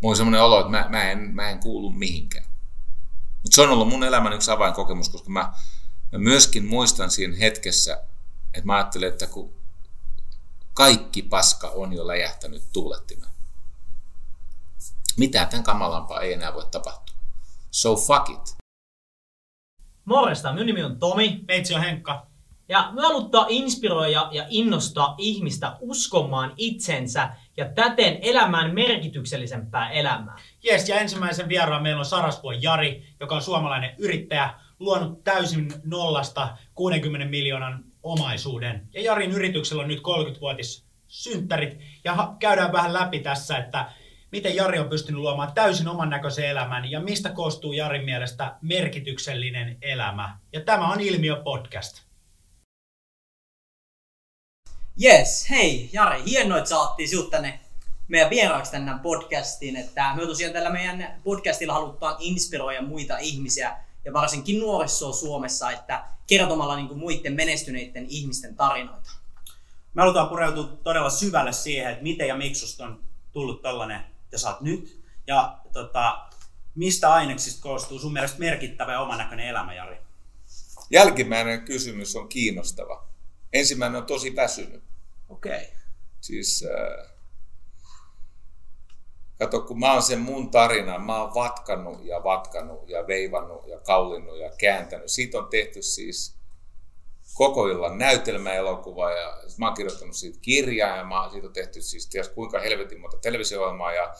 mulla on semmoinen olo, että mä, mä, en, mä en kuulu mihinkään. Mutta se on ollut mun elämän yksi avainkokemus, koska mä, mä myöskin muistan siinä hetkessä, että mä ajattelin, että kun kaikki paska on jo läjähtänyt tuulettimeen. Mitään tämän kamalampaa ei enää voi tapahtua. So fuck it. Morjesta, minun nimi on Tomi. Meitsi on Henkka. Ja me haluttaa inspiroida ja innostaa ihmistä uskomaan itsensä ja täten elämään merkityksellisempää elämää. Jes, ja ensimmäisen vieraan meillä on Sarasvuon Jari, joka on suomalainen yrittäjä, luonut täysin nollasta 60 miljoonan omaisuuden. Ja Jarin yrityksellä on nyt 30-vuotis synttärit. Ja käydään vähän läpi tässä, että miten Jari on pystynyt luomaan täysin oman näköisen elämän ja mistä koostuu Jarin mielestä merkityksellinen elämä. Ja tämä on Ilmiö Podcast. Yes, hei Jari, hienoa, että saatiin sinut tänne meidän vieraaksi tänne podcastiin. Että me tosiaan tällä meidän podcastilla halutaan inspiroida muita ihmisiä ja varsinkin nuorisoa Suomessa, että kertomalla niin kuin muiden menestyneiden ihmisten tarinoita. Me halutaan pureutua todella syvälle siihen, että miten ja miksi on tullut tällainen, ja saat nyt. Ja tota, mistä aineksista koostuu sun mielestä merkittävä ja oman näköinen elämä, Jari? Jälkimmäinen kysymys on kiinnostava. Ensimmäinen on tosi väsynyt. Okei. Okay. Siis, äh, kato, kun mä oon sen mun tarinan, mä oon vatkannut ja vatkannut ja veivannut ja kaulinnut ja kääntänyt. Siitä on tehty siis koko illan näytelmäelokuva ja mä oon kirjoittanut siitä kirjaa ja mä, siitä on tehty siis ties kuinka helvetin monta televisio ja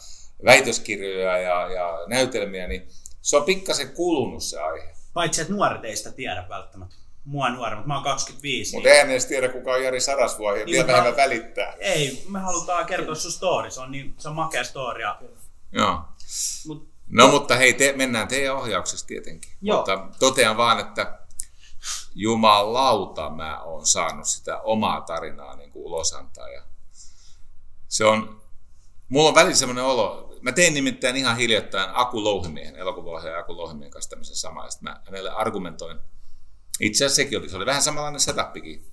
väitöskirjoja ja, ja näytelmiä, niin se on pikkasen kulunut se aihe. Paitsi, että nuoret ei sitä tiedä välttämättä mua nuoremmat. Mä oon 25. Mutta niin... eihän edes tiedä, kuka on Jari Sarasvuo ja niin, vielä vähemmän välittää. Ei, me halutaan kertoa sun story. Se on, niin, se on makea story. Joo. Mut, no mutta hei, te, mennään teidän ohjauksessa tietenkin. Joo. Mutta totean vaan, että jumalauta mä oon saanut sitä omaa tarinaa niin kuin ulos antaa. Ja se on, mulla on välillä semmoinen olo, mä tein nimittäin ihan hiljattain Aku Louhimiehen, elokuvaohjaaja Aku Louhimiehen kanssa tämmöisen samaa, ja mä hänelle argumentoin, itse asiassa sekin oli, se oli vähän samanlainen setupikin.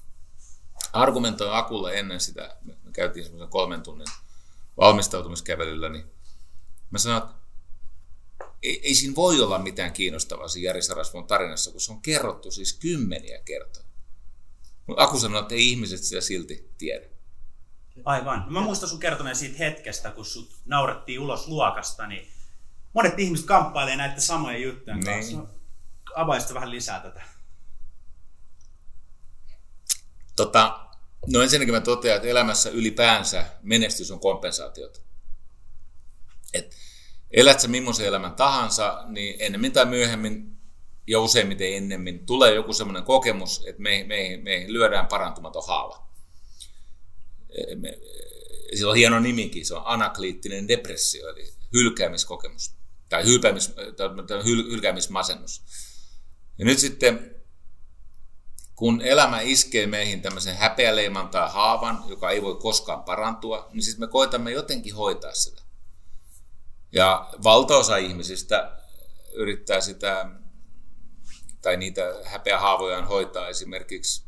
Argumentoin Akulle ennen sitä, me käytiin semmoisen kolmen tunnin valmistautumiskävelyllä, niin mä sanoin, että ei, ei siinä voi olla mitään kiinnostavaa siinä Jari Sarasvon tarinassa, kun se on kerrottu siis kymmeniä kertoja. Aku sanoi, että ei ihmiset sitä silti tiedä. Aivan. No mä muistan sun kertoneen siitä hetkestä, kun sut naurettiin ulos luokasta, niin monet ihmiset kamppailee näitä samoja juttuja niin. kanssa. Avaisitko vähän lisää tätä? Tota, no ensinnäkin mä totean, että elämässä ylipäänsä menestys on kompensaatiota. Et elät sä millaisen elämän tahansa, niin ennemmin tai myöhemmin ja useimmiten ennemmin tulee joku semmoinen kokemus, että meihin, meihin, meihin lyödään parantumaton haava. Me, sillä on hieno nimikin, se on anakliittinen depressio, eli hylkäämiskokemus, tai, hylkäämis, tai hyl, hylkäämismasennus. Ja nyt sitten kun elämä iskee meihin tämmöisen häpeäleiman tai haavan, joka ei voi koskaan parantua, niin siis me koitamme jotenkin hoitaa sitä. Ja valtaosa ihmisistä yrittää sitä, tai niitä häpeähaavojaan hoitaa esimerkiksi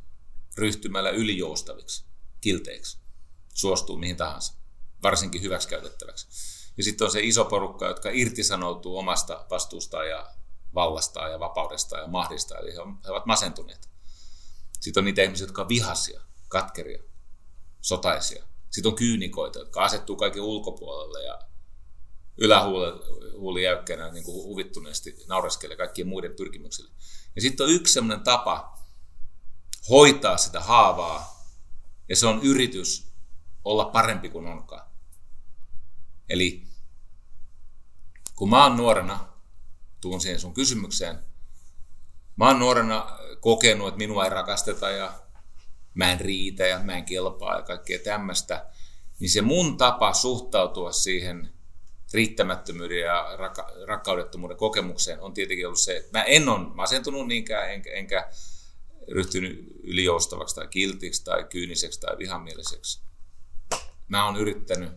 ryhtymällä ylijoustaviksi, kilteiksi, suostuu mihin tahansa, varsinkin hyväksikäytettäväksi. Ja sitten on se iso porukka, jotka irtisanoutuu omasta vastuustaan ja vallastaan ja vapaudestaan ja mahdista, eli he ovat masentuneet. Sitten on niitä ihmisiä, jotka on vihasia, katkeria, sotaisia. Sitten on kyynikoita, jotka asettuu kaiken ulkopuolelle ja ylähuuli jäykkänä niin huvittuneesti naureskelee kaikkien muiden pyrkimyksille. Ja sitten on yksi sellainen tapa hoitaa sitä haavaa, ja se on yritys olla parempi kuin onkaan. Eli kun mä oon nuorena, tuun siihen sun kysymykseen, mä oon nuorena kokenut, että minua ei rakasteta ja mä en riitä ja mä en kelpaa ja kaikkea tämmöistä, niin se mun tapa suhtautua siihen riittämättömyyden ja rakka- rakkaudettomuuden kokemukseen on tietenkin ollut se, että mä en ole masentunut niinkään, enkä, enkä ryhtynyt ylijoustavaksi tai kiltiksi tai kyyniseksi tai vihamieliseksi. Mä oon yrittänyt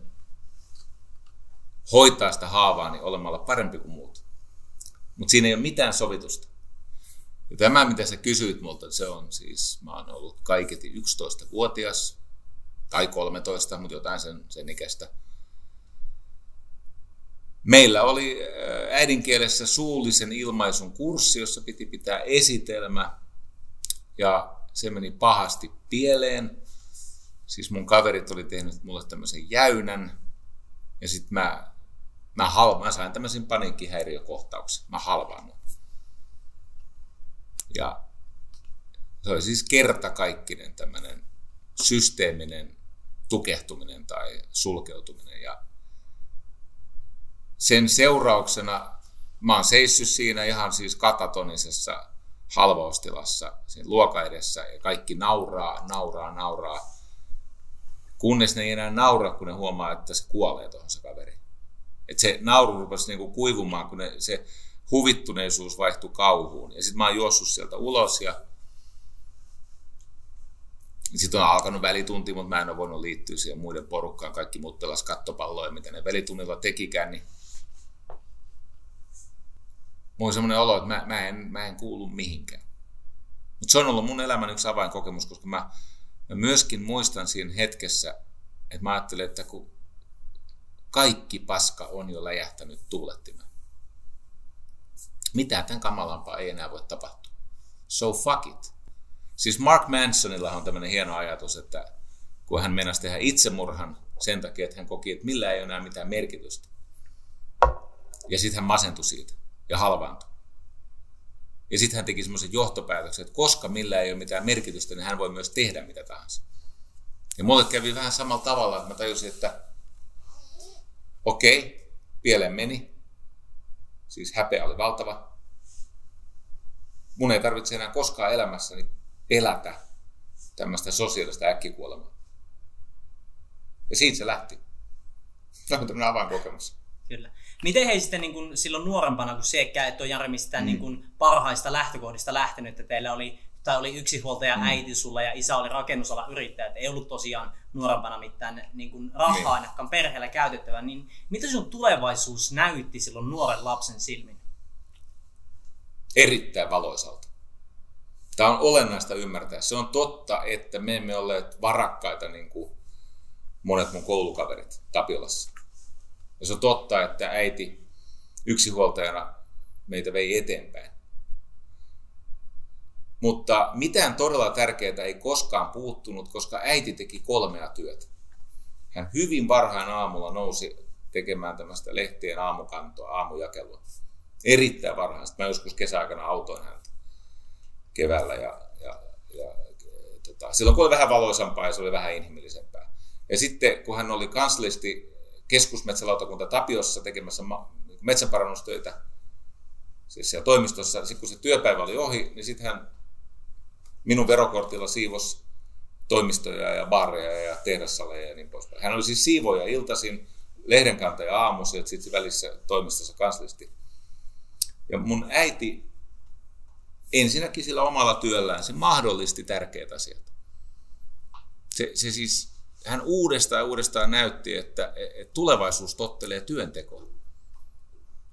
hoitaa sitä haavaani olemalla parempi kuin muut. Mutta siinä ei ole mitään sovitusta. Ja tämä, mitä sä kysyit multa, se on siis, mä oon ollut kaiketi 11-vuotias tai 13, mutta jotain sen, sen ikäistä. Meillä oli äh, äidinkielessä suullisen ilmaisun kurssi, jossa piti pitää esitelmä ja se meni pahasti pieleen. Siis mun kaverit oli tehnyt mulle tämmöisen jäynän ja sitten mä, mä, mä sain tämmöisen paniikkihäiriökohtauksen. Mä halvaannut. Ja se oli siis kertakaikkinen tämmöinen systeeminen tukehtuminen tai sulkeutuminen. Ja sen seurauksena mä oon seissyt siinä ihan siis katatonisessa halvaustilassa siinä luoka edessä ja kaikki nauraa, nauraa, nauraa. Kunnes ne ei enää naura, kun ne huomaa, että se kuolee tuohon se kaveri. Et se nauru rupesi niinku kuivumaan, kun ne, se huvittuneisuus vaihtui kauhuun. Ja sitten mä oon juossut sieltä ulos ja sitten on alkanut välitunti, mutta mä en ole voinut liittyä siihen muiden porukkaan. Kaikki muut pelas kattopalloja, mitä ne välitunnilla tekikään. Niin mulla on semmoinen olo, että mä, mä, en, mä en kuulu mihinkään. Mutta se on ollut mun elämän yksi avainkokemus, koska mä, mä myöskin muistan siinä hetkessä, että mä ajattelen, että kun kaikki paska on jo läjähtänyt tuulettimeen. Mitä tämän kamalampaa ei enää voi tapahtua. So fuck it. Siis Mark Mansonilla on tämmöinen hieno ajatus, että kun hän meinasi tehdä itsemurhan sen takia, että hän koki, että millä ei ole enää mitään merkitystä. Ja sitten hän masentui siitä ja halvaantui. Ja sitten hän teki semmoisen johtopäätöksen, että koska millä ei ole mitään merkitystä, niin hän voi myös tehdä mitä tahansa. Ja mulle kävi vähän samalla tavalla, että mä tajusin, että okei, okay, pieleen meni. Siis häpeä oli valtava. Mun ei tarvitse enää koskaan elämässäni pelätä tämmöistä sosiaalista äkkikuolemaa. Ja siitä se lähti. Tämä on tämmöinen avainkokemus. Kyllä. Miten he sitten niin kuin silloin nuorempana, kun sekä että on Jari mistään mm. niin kuin parhaista lähtökohdista lähtenyt, että teillä oli, tai oli yksi huoltaja mm. äiti sulla ja isä oli rakennusalan yrittäjä, että ei ollut tosiaan nuorempana mitään niin kuin rahaa niin. ainakaan perheellä käytettävä, niin mitä sun tulevaisuus näytti silloin nuoren lapsen silmin? Erittäin valoisalta. Tämä on olennaista ymmärtää. Se on totta, että me emme olleet varakkaita niin kuin monet mun koulukaverit Tapiolassa. Ja se on totta, että äiti yksinhuoltajana meitä vei eteenpäin. Mutta mitään todella tärkeää ei koskaan puuttunut, koska äiti teki kolmea työtä. Hän hyvin varhain aamulla nousi tekemään tämmöistä lehtien aamukantoa, aamujakelua. Erittäin varhain. Sitten mä joskus kesäaikana autoin häntä keväällä ja, ja, ja tota, silloin kun oli vähän valoisampaa ja se oli vähän inhimillisempää. Ja sitten kun hän oli kanslisti keskusmetsälautakunta Tapiossa tekemässä metsäparannustöitä, siis siellä toimistossa, sitten kun se työpäivä oli ohi, niin sitten hän minun verokortilla siivos toimistoja ja baareja ja tehdassaleja ja niin poispäin. Hän oli siis siivoja iltaisin, lehdenkantaja aamuisin ja sitten välissä toimistossa kanslisti. Ja mun äiti ensinnäkin sillä omalla työllään se mahdollisti tärkeät asiat. Se, se siis, hän uudestaan ja uudestaan näytti, että, että tulevaisuus tottelee työntekoa.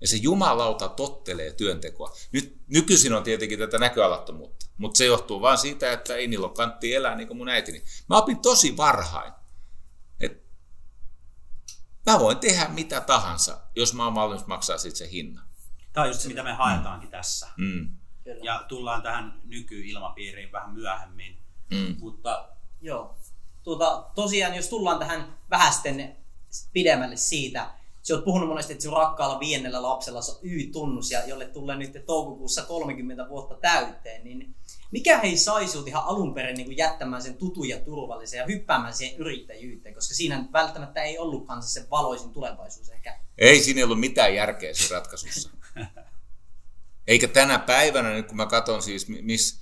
Ja se jumalauta tottelee työntekoa. Nyt, nykyisin on tietenkin tätä näköalattomuutta, mutta se johtuu vain siitä, että ei niillä ole kantti elää niin kuin mun äitini. Mä opin tosi varhain, että mä voin tehdä mitä tahansa, jos mä oon valmis maksaa siitä se hinnan. Tämä on just se, mitä me haetaankin mm. tässä. Mm. Kyllä. Ja tullaan tähän nykyilmapiiriin vähän myöhemmin. Mm. Mutta Joo. Tuota, tosiaan, jos tullaan tähän vähästen pidemmälle siitä, sä oot puhunut monesti, että sun rakkaalla viennellä lapsella on Y-tunnus, ja jolle tulee nyt toukokuussa 30 vuotta täyteen, niin mikä hei sai sut ihan alun perin niin jättämään sen tutun ja turvallisen ja hyppäämään siihen yrittäjyyteen, koska siinä välttämättä ei ollutkaan se valoisin tulevaisuus ehkä. Ei siinä ollut mitään järkeä siinä ratkaisussa. Eikä tänä päivänä, nyt kun mä katson siis, miss,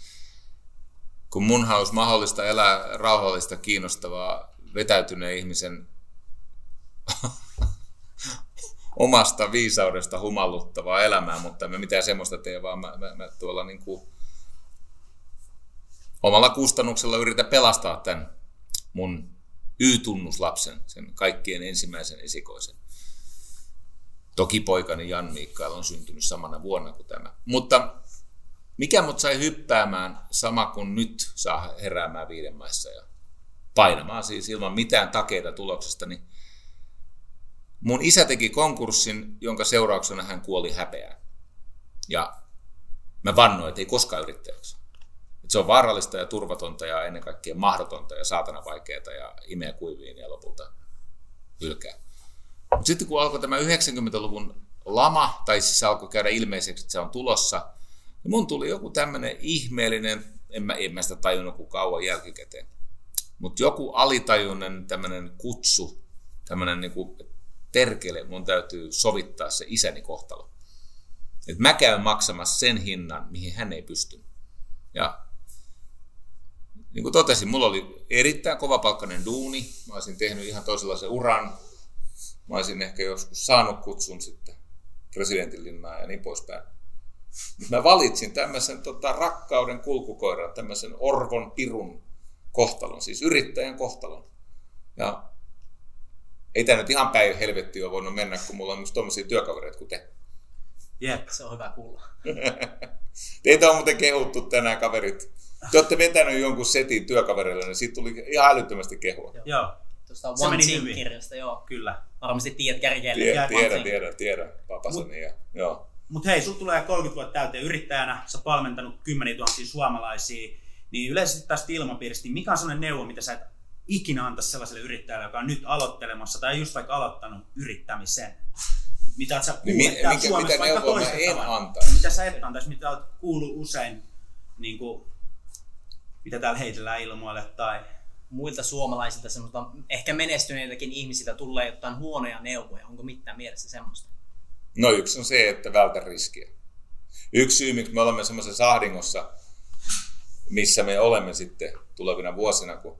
kun mun olisi mahdollista elää rauhallista, kiinnostavaa, vetäytyneen ihmisen omasta viisaudesta humalluttavaa elämää, mutta en mitään semmoista tee, vaan mä, mä, mä tuolla niin kuin omalla kustannuksella yritän pelastaa tämän mun Y-tunnuslapsen, sen kaikkien ensimmäisen esikoisen. Toki poikani Jan Mikael on syntynyt samana vuonna kuin tämä. Mutta mikä mut sai hyppäämään sama kuin nyt saa heräämään viiden maissa ja painamaan siis ilman mitään takeita tuloksesta, niin mun isä teki konkurssin, jonka seurauksena hän kuoli häpeään. Ja mä vannoin, että ei koskaan yrittäjäksi. Että se on vaarallista ja turvatonta ja ennen kaikkea mahdotonta ja saatana vaikeaa ja imeä kuiviin ja lopulta hylkää. Mutta sitten kun alkoi tämä 90-luvun lama, tai siis se alkoi käydä ilmeiseksi, että se on tulossa, niin mun tuli joku tämmöinen ihmeellinen, en mä, en mä sitä tajunnut kuin kauan jälkikäteen, mutta joku alitajunnan tämmöinen kutsu, tämmöinen niin kuin, perkele, mun täytyy sovittaa se isäni kohtalo. Että mä käyn maksamassa sen hinnan, mihin hän ei pysty. Ja niin kuin totesin, mulla oli erittäin kovapalkkainen duuni. Mä olisin tehnyt ihan toisenlaisen uran. Mä olisin ehkä joskus saanut kutsun sitten presidentinlinnaan ja niin poispäin. Mä valitsin tämmöisen tota, rakkauden kulkukoiran, tämmöisen orvon pirun kohtalon, siis yrittäjän kohtalon. Ja ei tämä nyt ihan päin helvettiin ole voinut mennä, kun mulla on myös tommosia työkavereita kuin te. Jep. Se on hyvä kuulla. Teitä on muuten kehuttu tänään kaverit. Te olette vetänyt jonkun setin työkaverille, niin siitä tuli ihan älyttömästi kehua. Joo. Joo, Tuosta Se One Team kirjasta, joo. kyllä. Varmasti tiedät kärkeelle. Tiedän, tiedän, tiedän, tiedän, papaseni. Ja, joo. Mutta hei, sulla tulee 30 vuotta täyteen yrittäjänä, sä oot valmentanut kymmeniä tuhansia suomalaisia, niin yleisesti tästä ilmapiiristä, niin mikä on sellainen neuvo, mitä sä et ikinä antaisi sellaiselle yrittäjälle, joka on nyt aloittelemassa tai just vaikka aloittanut yrittämisen? Mitä sä Niin kuulet mi- täällä mikä- Suomessa mitä vaikka neuvoa mä en antaisi? Mitä sä et antaisi, mitä oot kuullut usein, niin kuin, mitä täällä heitellään ilmoille tai... Muilta suomalaisilta semmoista ehkä menestyneiltäkin ihmisiltä tulee jotain huonoja neuvoja. Onko mitään mielessä semmoista? No yksi on se, että vältä riskiä. Yksi syy, miksi me olemme semmoisessa ahdingossa, missä me olemme sitten tulevina vuosina, kun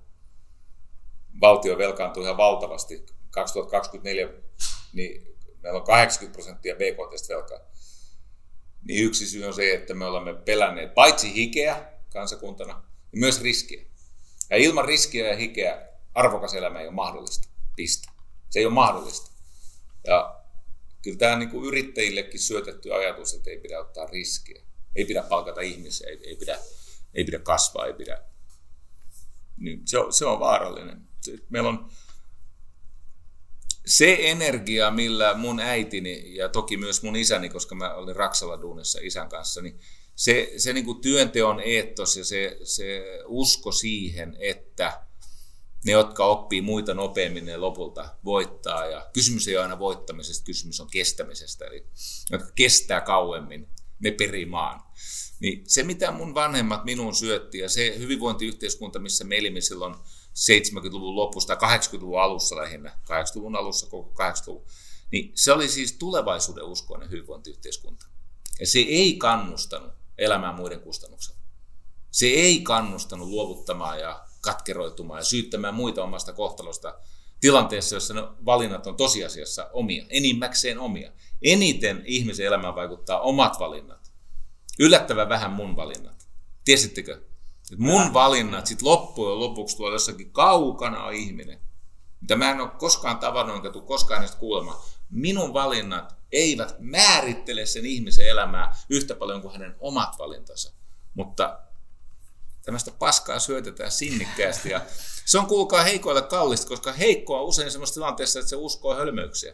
valtio velkaantuu ihan valtavasti. 2024 niin meillä on 80 prosenttia BKT velkaa. Niin yksi syy on se, että me olemme pelänneet paitsi hikeä kansakuntana, niin myös riskiä. Ja ilman riskiä ja hikeä arvokas elämä ei ole mahdollista. Piste. Se ei ole mahdollista. Ja kyllä tämä niin kuin yrittäjillekin syötetty ajatus, että ei pidä ottaa riskiä. Ei pidä palkata ihmisiä, ei, ei, pidä, ei pidä kasvaa, ei pidä. Niin se, on, se on vaarallinen. Meillä on se energia, millä mun äitini ja toki myös mun isäni, koska mä olin Raksala duunissa isän kanssa, niin se, se niin kuin työnteon eettos ja se, se usko siihen, että ne, jotka oppii muita nopeammin, ne lopulta voittaa. Ja kysymys ei ole aina voittamisesta, kysymys on kestämisestä. Eli jotka kestää kauemmin, ne perii maan. Niin se, mitä mun vanhemmat minuun syötti, ja se hyvinvointiyhteiskunta, missä me elimme silloin 70-luvun lopusta, 80-luvun alussa lähinnä, 80-luvun alussa, koko 80-luvun, niin se oli siis tulevaisuuden uskoinen hyvinvointiyhteiskunta. Ja se ei kannustanut elämään muiden kustannuksella. Se ei kannustanut luovuttamaan ja katkeroitumaan ja syyttämään muita omasta kohtalosta tilanteessa, jossa ne valinnat on tosiasiassa omia, enimmäkseen omia. Eniten ihmisen elämään vaikuttaa omat valinnat. Yllättävän vähän mun valinnat. Tiesittekö? että mun valinnat sit loppujen lopuksi tuolla jossakin kaukana on ihminen, mitä mä en ole koskaan tavannut, enkä tule koskaan edes kuulemaan. Minun valinnat eivät määrittele sen ihmisen elämää yhtä paljon kuin hänen omat valintansa. Mutta tämmöistä paskaa syötetään sinnikkäästi ja se on kuulkaa heikoille kallista, koska heikko on usein semmoisessa tilanteessa, että se uskoo hölmöyksiä.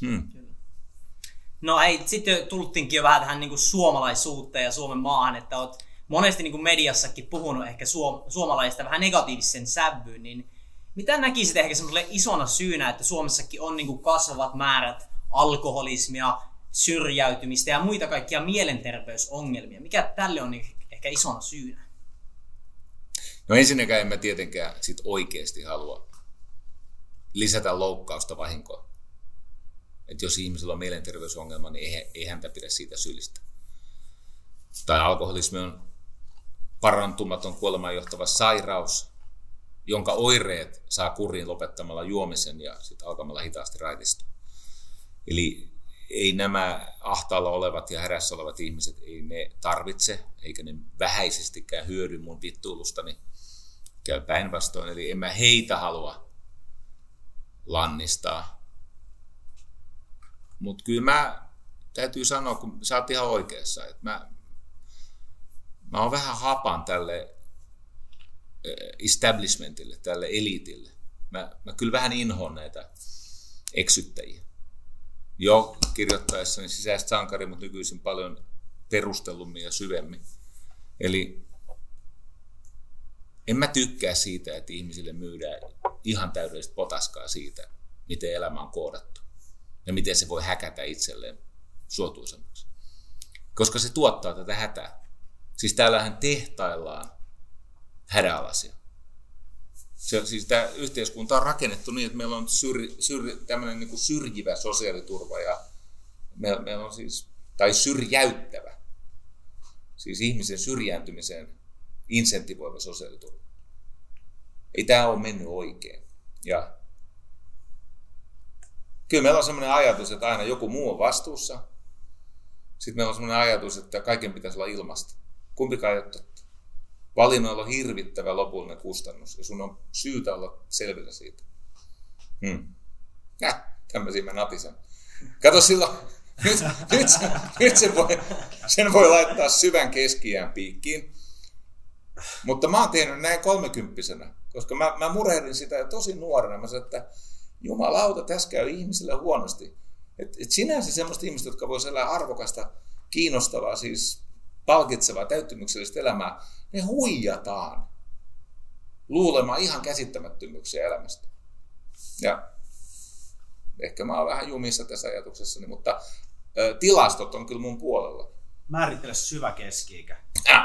Hmm. No ei, sitten tultiinkin jo vähän tähän niin kuin suomalaisuuteen ja Suomen maahan, että oot monesti niin kuin mediassakin puhunut ehkä suom- suomalaista vähän negatiivisen sävyyn, niin mitä näkisit ehkä semmoiselle isona syynä, että Suomessakin on niin kuin kasvavat määrät alkoholismia, syrjäytymistä ja muita kaikkia mielenterveysongelmia? Mikä tälle on ehkä isona syynä? No ensinnäkään en mä tietenkään sit oikeasti halua lisätä loukkausta vahinkoa. Että jos ihmisellä on mielenterveysongelma, niin ei, ei häntä pidä siitä syyllistä. Tai alkoholismi on parantumaton kuolemaan johtava sairaus, jonka oireet saa kuriin lopettamalla juomisen ja sitten alkamalla hitaasti raitistua. Eli ei nämä ahtaalla olevat ja härässä olevat ihmiset, ei ne tarvitse, eikä ne vähäisestikään hyödy mun vittuilustani. Käy päinvastoin, eli en mä heitä halua lannistaa. Mutta kyllä mä täytyy sanoa, kun sä oot ihan oikeassa, että mä, mä oon vähän hapan tälle eh, establishmentille, tälle eliitille. Mä, mä kyllä vähän inhoon näitä eksyttäjiä. Jo kirjoittaessani sisäistä sankari, mutta nykyisin paljon perustellummin ja syvemmin. Eli en mä tykkää siitä, että ihmisille myydään ihan täydellistä potaskaa siitä, miten elämä on koodattu ja miten se voi häkätä itselleen suotuisammaksi. Koska se tuottaa tätä hätää. Siis täällähän tehtaillaan hädänalaisia. Se, siis tämä yhteiskunta on rakennettu niin, että meillä on syr, syr, tämmöinen niin kuin syrjivä sosiaaliturva ja meillä, meillä on siis, tai syrjäyttävä, siis ihmisen syrjäytymiseen insentivoiva sosiaaliturva. Ei tämä ole mennyt oikein. Ja kyllä meillä on sellainen ajatus, että aina joku muu on vastuussa. Sitten meillä on sellainen ajatus, että kaiken pitäisi olla ilmasta. Kumpikaan ei ole totta. Valinnoilla on hirvittävä lopullinen kustannus ja sun on syytä olla selvillä siitä. Hmm. Ja, tämmöisiä mä natisen. Kato silloin, nyt, nyt, nyt sen, voi, sen voi laittaa syvän keskiään piikkiin. Mutta mä oon tehnyt näin kolmekymppisenä, koska mä, mä murehdin sitä tosi nuorena. Mä sanoin, että jumalauta, tässä käy ihmisille huonosti. Et, et sinänsä semmoista ihmistä, jotka voisivat elää arvokasta, kiinnostavaa, siis palkitsevaa, täyttymyksellistä elämää, ne huijataan luulemaan ihan käsittämättömyyksiä elämästä. Ja ehkä mä oon vähän jumissa tässä ajatuksessani, mutta ö, tilastot on kyllä mun puolella. Määrittele syvä keski-ikä.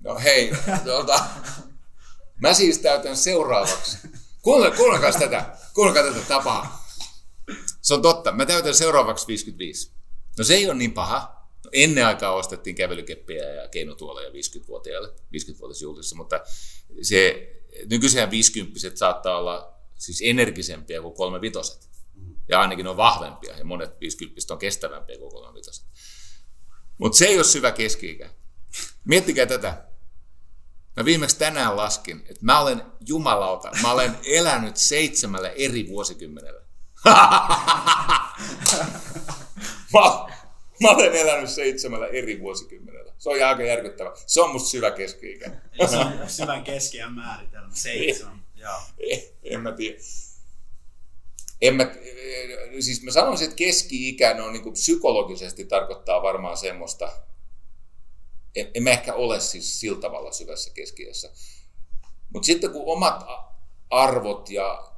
No hei, tuota, mä siis täytän seuraavaksi. Kuunnelkaa tätä, kuunnelkaa tätä tapaa. Se on totta, mä täytän seuraavaksi 55. No se ei ole niin paha. No, ennen aikaa ostettiin kävelykeppiä ja keinotuoleja 50-vuotiaille, 50-vuotisjuhlissa, mutta se, nykyisiä 50 saattaa olla siis energisempiä kuin kolme vitoset. Ja ainakin on vahvempia, ja monet 50 on kestävämpiä kuin kolme vitoset. Mutta se ei ole syvä keski-ikä. Miettikää tätä. Mä viimeksi tänään laskin, että mä olen jumalauta, mä olen elänyt seitsemällä eri vuosikymmenellä. mä, mä olen elänyt seitsemällä eri vuosikymmenellä. Se on aika järkyttävä. Se on musta syvä keski-ikä. Syvän keskiän määritelmä, seitsemän. Joo. en mä tiedä. En mä, siis mä sanoisin, että keski-ikä on niin psykologisesti tarkoittaa varmaan semmoista, mä ehkä ole siis sillä tavalla syvässä keskiössä. Mutta sitten kun omat arvot ja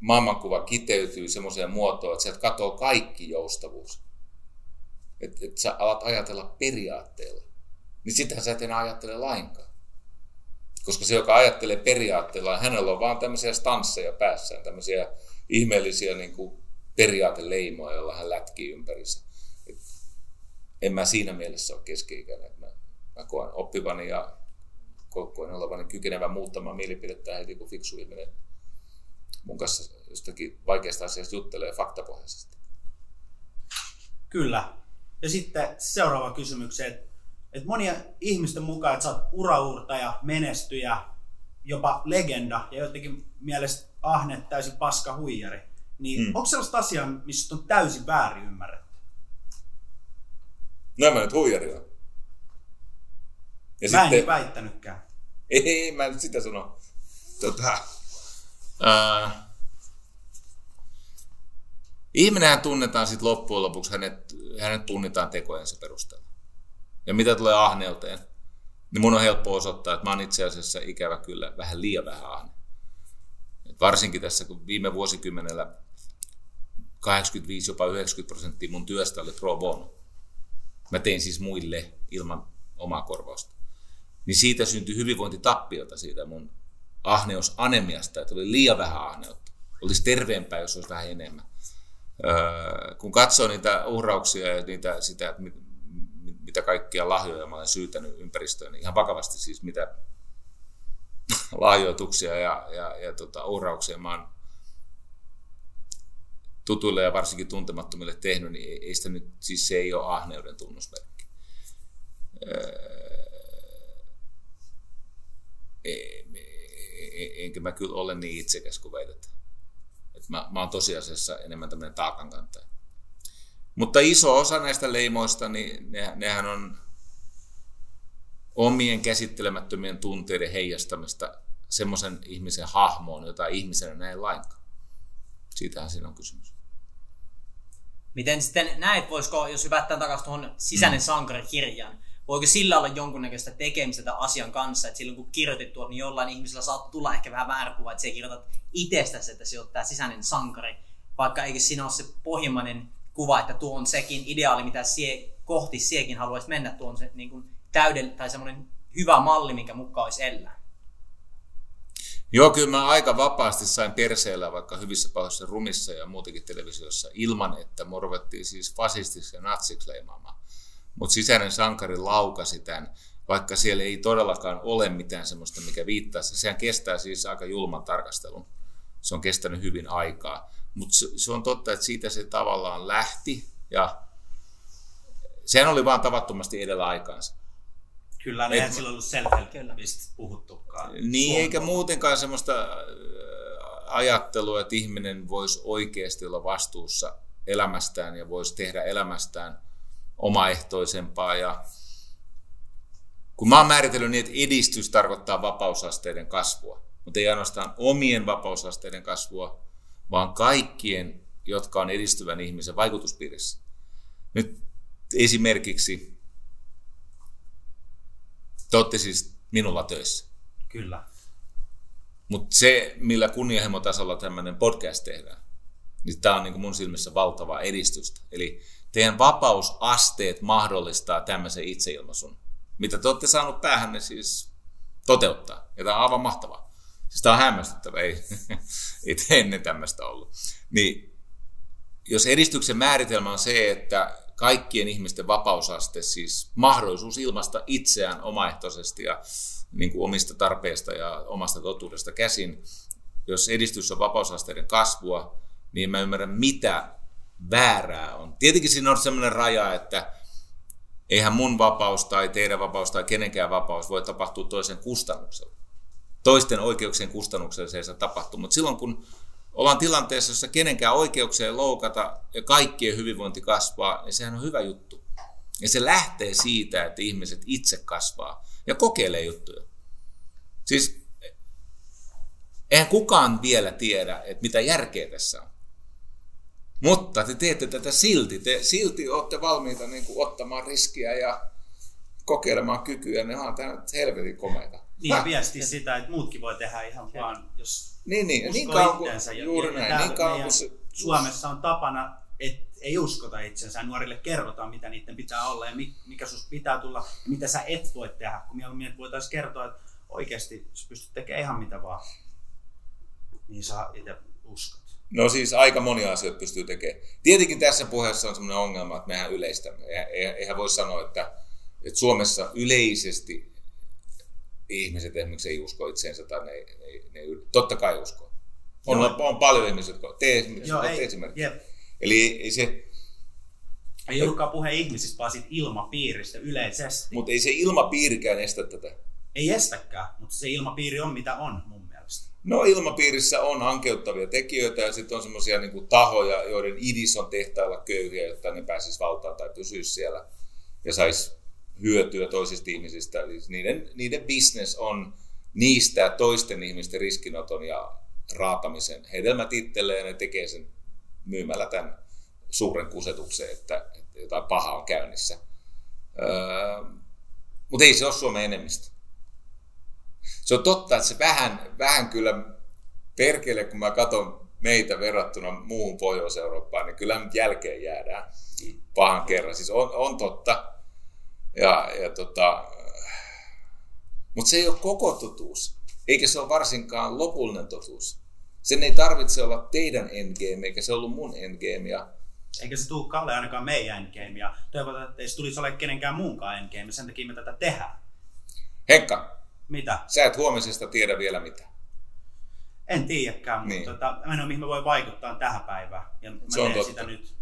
maailmankuva kiteytyy semmoiseen muotoon, että sieltä katoo kaikki joustavuus. Että et sä alat ajatella periaatteella. Niin sitähän sä et enää ajattele lainkaan. Koska se, joka ajattelee periaatteella, hänellä on vaan tämmöisiä stansseja päässään, tämmöisiä ihmeellisiä niin kuin periaateleimoja, joilla hän lätkii ympärissä. Et en mä siinä mielessä ole keski-ikäinen, mä, koen oppivani ja koen olevani kykenevä muuttamaan mielipidettä heti, kun fiksu ihminen mun kanssa jostakin vaikeasta asiasta juttelee faktapohjaisesti. Kyllä. Ja sitten seuraava kysymykseen, että, että monia ihmisten mukaan, että sä oot uraurtaja, menestyjä, jopa legenda ja jotenkin mielestä ahne täysin paska huijari, niin hmm. onko sellaista asiaa, missä on täysin väärin ymmärretty? No mä nyt huijari on. Ja mä sitten... en väittänytkään. Ei, ei, mä en sitä sano. Tota, ää, ihminenhän tunnetaan sitten loppujen lopuksi, hänet, hänet tunnetaan tekojensa perusteella. Ja mitä tulee ahneuteen, niin mun on helppo osoittaa, että mä oon itse asiassa ikävä kyllä vähän liian vähän ahne. Et varsinkin tässä, kun viime vuosikymmenellä 85 jopa 90 prosenttia mun työstä oli pro bono. Mä tein siis muille ilman omaa korvausta. Niin siitä syntyi hyvinvointitappiota siitä mun ahneus anemiasta, että oli liian vähän ahneutta. Olisi terveempää, jos olisi vähän enemmän. Öö, kun katsoo niitä uhrauksia ja niitä, sitä, että mitä kaikkia lahjoja mä olen syytänyt ympäristöön, niin ihan vakavasti siis mitä lahjoituksia ja, ja, ja tota, uhrauksia mä oon tutuille ja varsinkin tuntemattomille tehnyt, niin ei, ei sitä nyt, siis se ei ole ahneuden tunnusmerkki. Öö, enkä mä kyllä ole niin itsekäs kuin väitetään. Et mä, mä oon tosiasiassa enemmän tämmöinen taakankantaja. Mutta iso osa näistä leimoista, niin ne, nehän on omien käsittelemättömien tunteiden heijastamista semmoisen ihmisen hahmoon, jota ihmisenä näin lainkaan. Siitähän siinä on kysymys. Miten sitten näet, voisiko, jos hypättään takaisin tuohon sisäinen sankarikirjaan, voiko sillä olla jonkunnäköistä tekemistä tämän asian kanssa, että silloin kun kirjoitit tuot, niin jollain ihmisellä saattaa tulla ehkä vähän väärä kuva, että sä kirjoitat itsestäsi, että se on tämä sisäinen sankari, vaikka eikö siinä ole se pohjimmainen kuva, että tuo on sekin ideaali, mitä sie, kohti siekin haluaisit mennä, tuo on se niin kuin täydell, tai semmoinen hyvä malli, minkä mukaan olisi elää. Joo, kyllä mä aika vapaasti sain perseellä vaikka hyvissä pahoissa rumissa ja muutenkin televisiossa ilman, että morvettiin siis fasistiksi ja natsiksi leimaamaan. Mutta sisäinen sankari laukasi tämän, vaikka siellä ei todellakaan ole mitään sellaista, mikä viittaa. Sehän kestää siis aika julman tarkastelun. Se on kestänyt hyvin aikaa. Mutta se, se on totta, että siitä se tavallaan lähti ja sehän oli vaan tavattomasti edellä aikaansa. Kyllä, ne eihän silloin ollut self-helpistä puhuttukaan. Niin, eikä muutenkaan semmoista äh, ajattelua, että ihminen voisi oikeasti olla vastuussa elämästään ja voisi tehdä elämästään omaehtoisempaa. Ja kun mä oon määritellyt niin, että edistys tarkoittaa vapausasteiden kasvua, mutta ei ainoastaan omien vapausasteiden kasvua, vaan kaikkien, jotka on edistyvän ihmisen vaikutuspiirissä. Nyt esimerkiksi te olette siis minulla töissä. Kyllä. Mutta se, millä kunnianhimotasolla tämmöinen podcast tehdään, niin tämä on niin mun silmissä valtavaa edistystä. Eli teidän vapausasteet mahdollistaa tämmöisen itseilmaisun, mitä te olette saanut päähänne siis toteuttaa. Ja tämä on aivan mahtavaa. Siis tämä on hämmästyttävä, ei, ei ennen tämmöistä ollut. Niin, jos edistyksen määritelmä on se, että kaikkien ihmisten vapausaste, siis mahdollisuus ilmaista itseään omaehtoisesti ja niin kuin omista tarpeista ja omasta totuudesta käsin. Jos edistys on vapausasteiden kasvua, niin mä ymmärrän, mitä väärää on. Tietenkin siinä on sellainen raja, että eihän mun vapaus tai teidän vapaus tai kenenkään vapaus voi tapahtua toisen kustannuksella. Toisten oikeuksien kustannuksella se ei saa tapahtua, mutta silloin kun ollaan tilanteessa, jossa kenenkään oikeuksia ei loukata ja kaikkien hyvinvointi kasvaa, niin sehän on hyvä juttu. Ja se lähtee siitä, että ihmiset itse kasvaa ja kokeilee juttuja. Siis eihän kukaan vielä tiedä, että mitä järkeä tässä on. Mutta te teette tätä silti. Te silti olette valmiita niin kuin, ottamaan riskiä ja kokeilemaan kykyä. Ne on tämä helvetin komeita. Niin, ja viesti sitä, että muutkin voi tehdä ihan vaan, jos niin, niin, niin kauan kuin, ja, juuri ja, näin, niin kauan kuin se, Suomessa on tapana, että ei uskota itsensä. Nuorille kerrotaan, mitä niiden pitää olla ja mikä sus pitää tulla ja mitä sä et voi tehdä. Kun mieluummin että voitaisiin kertoa, että oikeasti sä pystyt tekemään ihan mitä vaan, niin sä itse uskot. No siis aika monia asioita pystyy tekemään. Tietenkin tässä puheessa on sellainen ongelma, että mehän yleistämme. Eihän voi sanoa, että, että Suomessa yleisesti ihmiset esimerkiksi ei usko itseensä tai ne, ne, ne, totta kai uskoo. On, on, on paljon ihmisiä, jotka tee esimerkiksi, Joo, ei, esimerkiksi. Jep. Eli ei se... Ei ollutkaan puhe ihmisistä, vaan siitä ilmapiiristä yleisesti. Mutta ei se ilmapiirikään estä tätä. Ei estäkään, mutta se ilmapiiri on mitä on mun. No ilmapiirissä on hankeuttavia tekijöitä ja sitten on semmoisia niin tahoja, joiden idis on tehtailla köyhiä, jotta ne pääsis valtaan tai pysyisi siellä ja sais hyötyä toisista ihmisistä. Eli niiden, niiden business on niistä toisten ihmisten riskinoton ja raatamisen hedelmät itselleen ja ne tekee sen myymällä tämän suuren kusetuksen, että, että jotain pahaa on käynnissä. Öö, mutta ei se ole Suomen enemmistö. Se on totta, että se vähän, vähän kyllä perkele, kun mä katson meitä verrattuna muuhun Pohjois-Eurooppaan, niin kyllä nyt jälkeen jäädään pahan kerran. Siis on, on totta. Ja, ja tota, mutta se ei ole koko totuus, eikä se ole varsinkaan lopullinen totuus. Sen ei tarvitse olla teidän endgame, eikä se ollut mun endgame. Ja eikä se tule Kalle ainakaan meidän endgame. Ja toivotaan, että ei se tulisi ole kenenkään muunkaan endgame. Sen takia me tätä tehdään. Henkka. Mitä? Sä et huomisesta tiedä vielä mitä. En tiedäkään, niin. mutta tota, mä en ole mihin mä voin vaikuttaa tähän päivään. Ja mä se on totta. sitä nyt.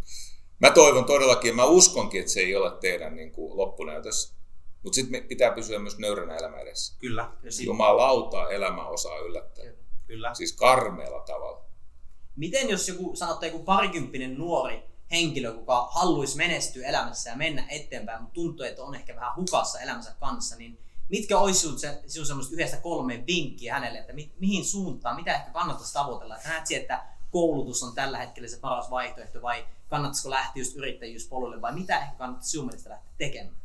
Mä toivon todellakin, mä uskonkin, että se ei ole teidän niin kuin, loppunäytös. Mutta sitten pitää pysyä myös nöyränä elämä edessä. Kyllä. Jumalauta elämä osaa yllättää. Kyllä. Siis karmeella tavalla. Miten jos joku, sanotte joku parikymppinen nuori henkilö, joka haluaisi menestyä elämässä ja mennä eteenpäin, mutta tuntuu, että on ehkä vähän hukassa elämänsä kanssa, niin mitkä olisi sinun, se, semmoista yhdestä kolme vinkkiä hänelle, että mi, mihin suuntaan, mitä ehkä kannattaisi tavoitella? Että näet että koulutus on tällä hetkellä se paras vaihtoehto vai kannattaisiko lähteä just yrittäjyyspolulle vai mitä ehkä kannattaisi sinun mielestä lähteä tekemään?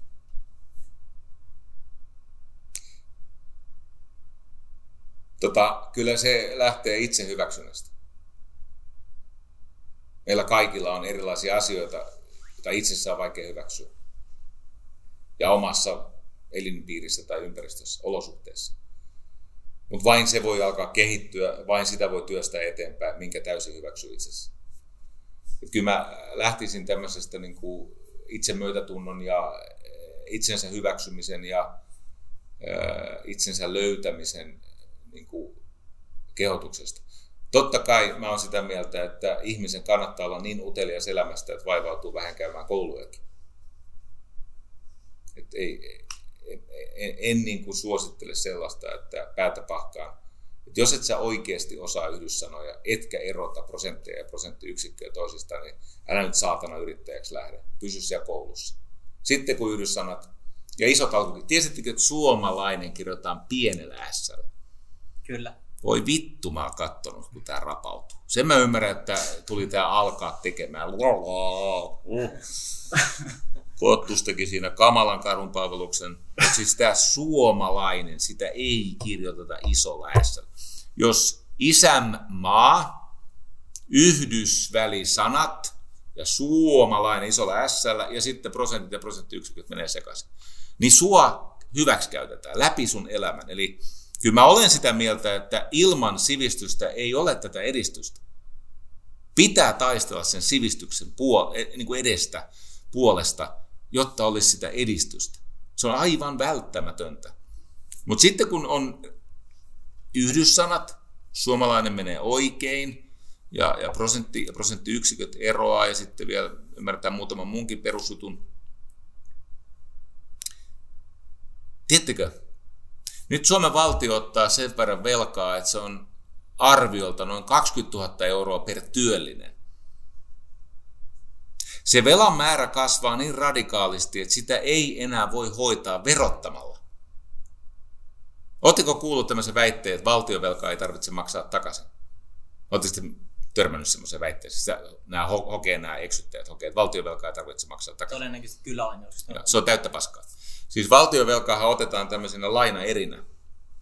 Tota, kyllä se lähtee itse hyväksynnästä. Meillä kaikilla on erilaisia asioita, joita itsessään on vaikea hyväksyä. Ja omassa elinpiirissä tai ympäristössä, olosuhteissa. Mutta vain se voi alkaa kehittyä, vain sitä voi työstää eteenpäin, minkä täysin hyväksyy itsessä. Et kyllä mä lähtisin tämmöisestä niin kuin itsemyötätunnon ja itsensä hyväksymisen ja itsensä löytämisen niin kuin kehotuksesta. Totta kai mä oon sitä mieltä, että ihmisen kannattaa olla niin utelias elämästä, että vaivautuu vähän käymään koulujakin. Et ei, en, en, niin kuin suosittele sellaista, että päätä pahkaan. Et jos et sä oikeasti osaa yhdyssanoja, etkä erota prosentteja ja prosenttiyksikköjä toisistaan, niin älä nyt saatana yrittäjäksi lähde. Pysy siellä koulussa. Sitten kun yhdyssanat ja isot alkukin. Tiesittekö, että suomalainen kirjoitetaan pienellä s Kyllä. Voi vittu, mä oon kattonut, kun tää rapautuu. Sen mä ymmärrän, että tuli tää alkaa tekemään. Kottus teki siinä kamalan karun palveluksen, mutta siis tämä suomalainen, sitä ei kirjoiteta isolla S. Jos isänmaa, yhdysvälisanat ja suomalainen isolla S ja sitten prosentit ja prosenttiyksiköt menee sekaisin, niin sua hyväksikäytetään läpi sun elämän. Eli kyllä mä olen sitä mieltä, että ilman sivistystä ei ole tätä edistystä. Pitää taistella sen sivistyksen puol- e, niin kuin edestä, puolesta, jotta olisi sitä edistystä. Se on aivan välttämätöntä. Mutta sitten kun on yhdyssanat, suomalainen menee oikein, ja, ja prosentti, prosenttiyksiköt eroaa, ja sitten vielä ymmärretään muutaman munkin perusjutun. Tiedättekö, nyt Suomen valtio ottaa sen verran velkaa, että se on arviolta noin 20 000 euroa per työllinen. Se velan määrä kasvaa niin radikaalisti, että sitä ei enää voi hoitaa verottamalla. Oletteko kuullut tämmöisen väitteen, että valtiovelkaa ei tarvitse maksaa takaisin? Oletteko sitten törmännyt semmoisen väitteeseen? Nämä hokee, nämä eksyttäjät hokee, että valtiovelkaa ei tarvitse maksaa takaisin. Todennäköisesti kyllä on. Se on täyttä paskaa. Siis valtiovelkaahan otetaan tämmöisenä lainaerinä.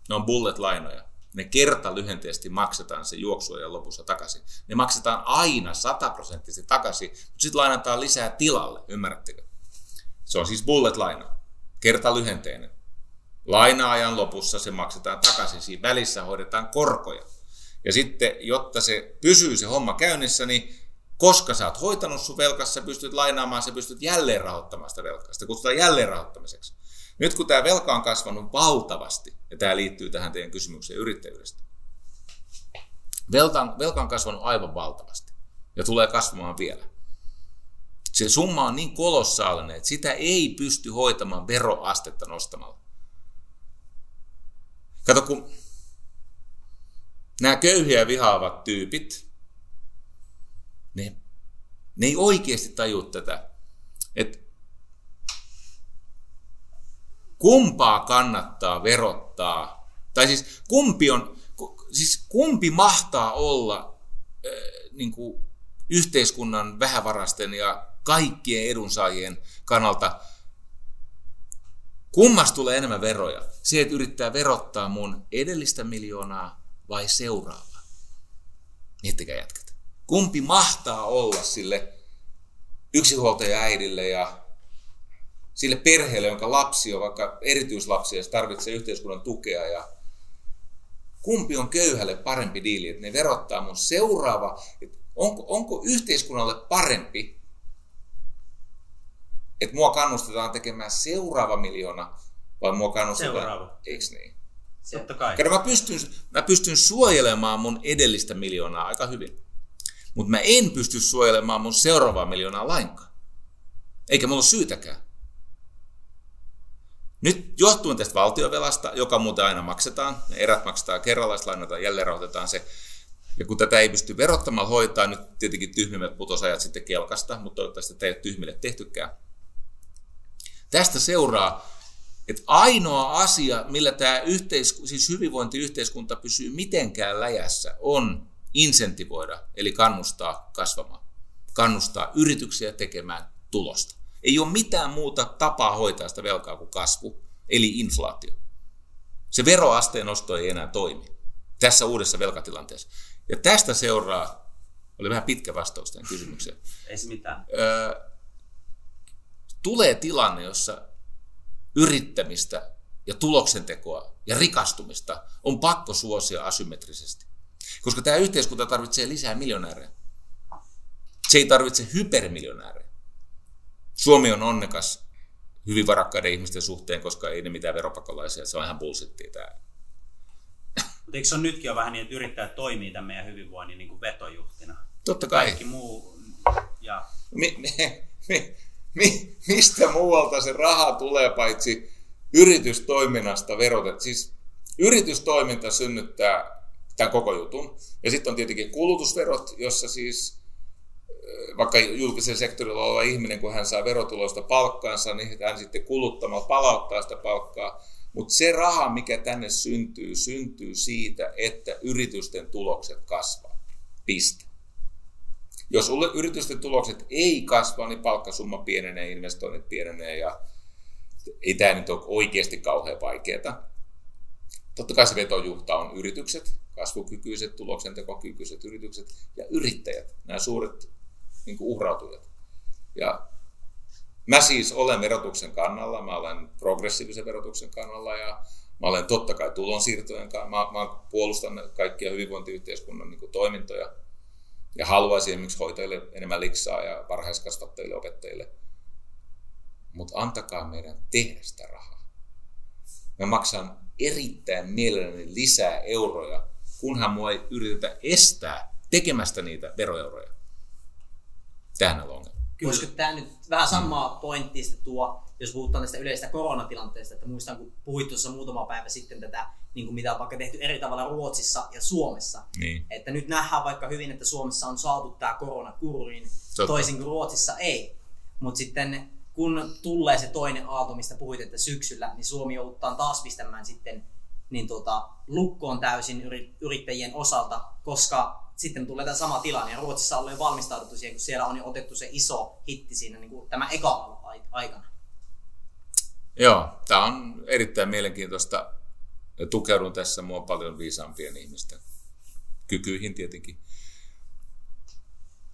Ne on bullet-lainoja. Ne kerta lyhenteesti maksetaan se juoksuajan lopussa takaisin. Ne maksetaan aina sataprosenttisesti takaisin, mutta sitten lainataan lisää tilalle, ymmärrättekö? Se on siis bullet-laina, kerta lyhenteinen. Laina-ajan lopussa se maksetaan takaisin, siinä välissä hoidetaan korkoja. Ja sitten, jotta se pysyy se homma käynnissä, niin koska sä oot hoitanut sun velkassa, pystyt lainaamaan, sä pystyt jälleen rahoittamaan sitä velkaa. Sitä kutsutaan jälleen rahoittamiseksi. Nyt kun tämä velka on kasvanut valtavasti, ja tämä liittyy tähän teidän kysymykseen yrittäjyydestä, velka on, velka on kasvanut aivan valtavasti ja tulee kasvamaan vielä. Se summa on niin kolossaalinen, että sitä ei pysty hoitamaan veroastetta nostamalla. Kato, kun nämä köyhiä vihaavat tyypit, ne, ne ei oikeasti taju tätä, että kumpaa kannattaa verottaa, tai siis kumpi, on, siis kumpi mahtaa olla äh, niin kuin yhteiskunnan vähävarasten ja kaikkien edunsaajien kannalta, kummasta tulee enemmän veroja? Se, että yrittää verottaa mun edellistä miljoonaa vai seuraavaa? Miettikää jätkät. Kumpi mahtaa olla sille yksinhuoltaja äidille ja sille perheelle, jonka lapsi on vaikka erityislapsi ja se tarvitsee yhteiskunnan tukea ja kumpi on köyhälle parempi diili, että ne verottaa mun seuraava, että onko, onko yhteiskunnalle parempi, että mua kannustetaan tekemään seuraava miljoona vai mua kannustetaan, Seuraava. eikö niin? Totta kai. Kato, mä pystyn, mä pystyn suojelemaan mun edellistä miljoonaa aika hyvin. Mutta mä en pysty suojelemaan mun seuraavaa miljoonaa lainkaan. Eikä mulla ole syytäkään. Nyt johtuen tästä valtiovelasta, joka muuten aina maksetaan, ne erät maksetaan kerralla, lainataan, jälleen rahoitetaan se. Ja kun tätä ei pysty verottamalla hoitaa, nyt tietenkin tyhmimmät putosajat sitten kelkasta, mutta toivottavasti tätä ei ole tyhmille tehtykään. Tästä seuraa että ainoa asia, millä tämä yhteis, siis hyvinvointiyhteiskunta pysyy mitenkään läjässä, on insentivoida, eli kannustaa kasvamaan. Kannustaa yrityksiä tekemään tulosta. Ei ole mitään muuta tapaa hoitaa sitä velkaa kuin kasvu, eli inflaatio. Se veroasteen nosto ei enää toimi tässä uudessa velkatilanteessa. Ja tästä seuraa, oli vähän pitkä vastaus tähän kysymykseen. Ei se mitään. Öö, tulee tilanne, jossa yrittämistä ja tuloksentekoa ja rikastumista on pakko suosia asymmetrisesti. Koska tämä yhteiskunta tarvitsee lisää miljonäärejä. Se ei tarvitse hypermiljonäärejä. Suomi on onnekas hyvin varakkaiden ihmisten suhteen, koska ei ne mitään veropakolaisia. Se on ihan bullshittia tämä. Mutta eikö se ole nytkin jo vähän niin, että yrittäjät toimii tämän meidän hyvinvoinnin niin kuin vetojuhtina? Totta kai. Kaikki muu ja Mi, mi, mi, mi, mistä muualta se raha tulee paitsi yritystoiminnasta verotet? Siis yritystoiminta synnyttää tämän koko jutun. Ja sitten on tietenkin kulutusverot, jossa siis vaikka julkisen sektorilla oleva ihminen, kun hän saa verotuloista palkkaansa, niin hän sitten kuluttamalla palauttaa sitä palkkaa. Mutta se raha, mikä tänne syntyy, syntyy siitä, että yritysten tulokset kasvaa. Piste. Jos yritysten tulokset ei kasva, niin palkkasumma pienenee, investoinnit pienenee ja ei tämä nyt ole oikeasti kauhean vaikeaa. Totta kai se vetojuhta on yritykset, kasvukykyiset, tuloksentekokykyiset yritykset ja yrittäjät, nämä suuret niin uhrautujat. Ja mä siis olen verotuksen kannalla, mä olen progressiivisen verotuksen kannalla ja mä olen totta kai tulonsiirtojen kannalla, mä, mä puolustan kaikkia hyvinvointiyhteiskunnan niin kuin, toimintoja ja haluaisin esimerkiksi hoitajille enemmän liksaa ja varhaiskasvattajille, opettajille. Mutta antakaa meidän tehdä sitä rahaa. Mä maksan erittäin mielelläni lisää euroja, kunhan mua ei yritetä estää tekemästä niitä veroeuroja. Tähän on ongelma. Voisiko tämä nyt vähän samaa pointtista tuo, jos puhutaan tästä yleisestä koronatilanteesta, että muistan kun puhuit tuossa muutama päivä sitten tätä, niin kuin mitä on vaikka tehty eri tavalla Ruotsissa ja Suomessa. Niin. Että nyt nähdään vaikka hyvin, että Suomessa on saatu tämä korona kuriin, Totta. toisin kuin Ruotsissa ei. Mutta sitten kun tulee se toinen aalto, mistä puhuit, että syksyllä, niin Suomi joudutaan taas pistämään sitten niin tuota, lukkoon täysin yri- yrittäjien osalta, koska sitten tulee tämä sama tilanne. Ja Ruotsissa on jo valmistauduttu siihen, kun siellä on jo otettu se iso hitti siinä niin kuin tämä eka aikana. Joo, tämä on erittäin mielenkiintoista. Ja tukeudun tässä mua paljon viisaampien ihmisten kykyihin tietenkin.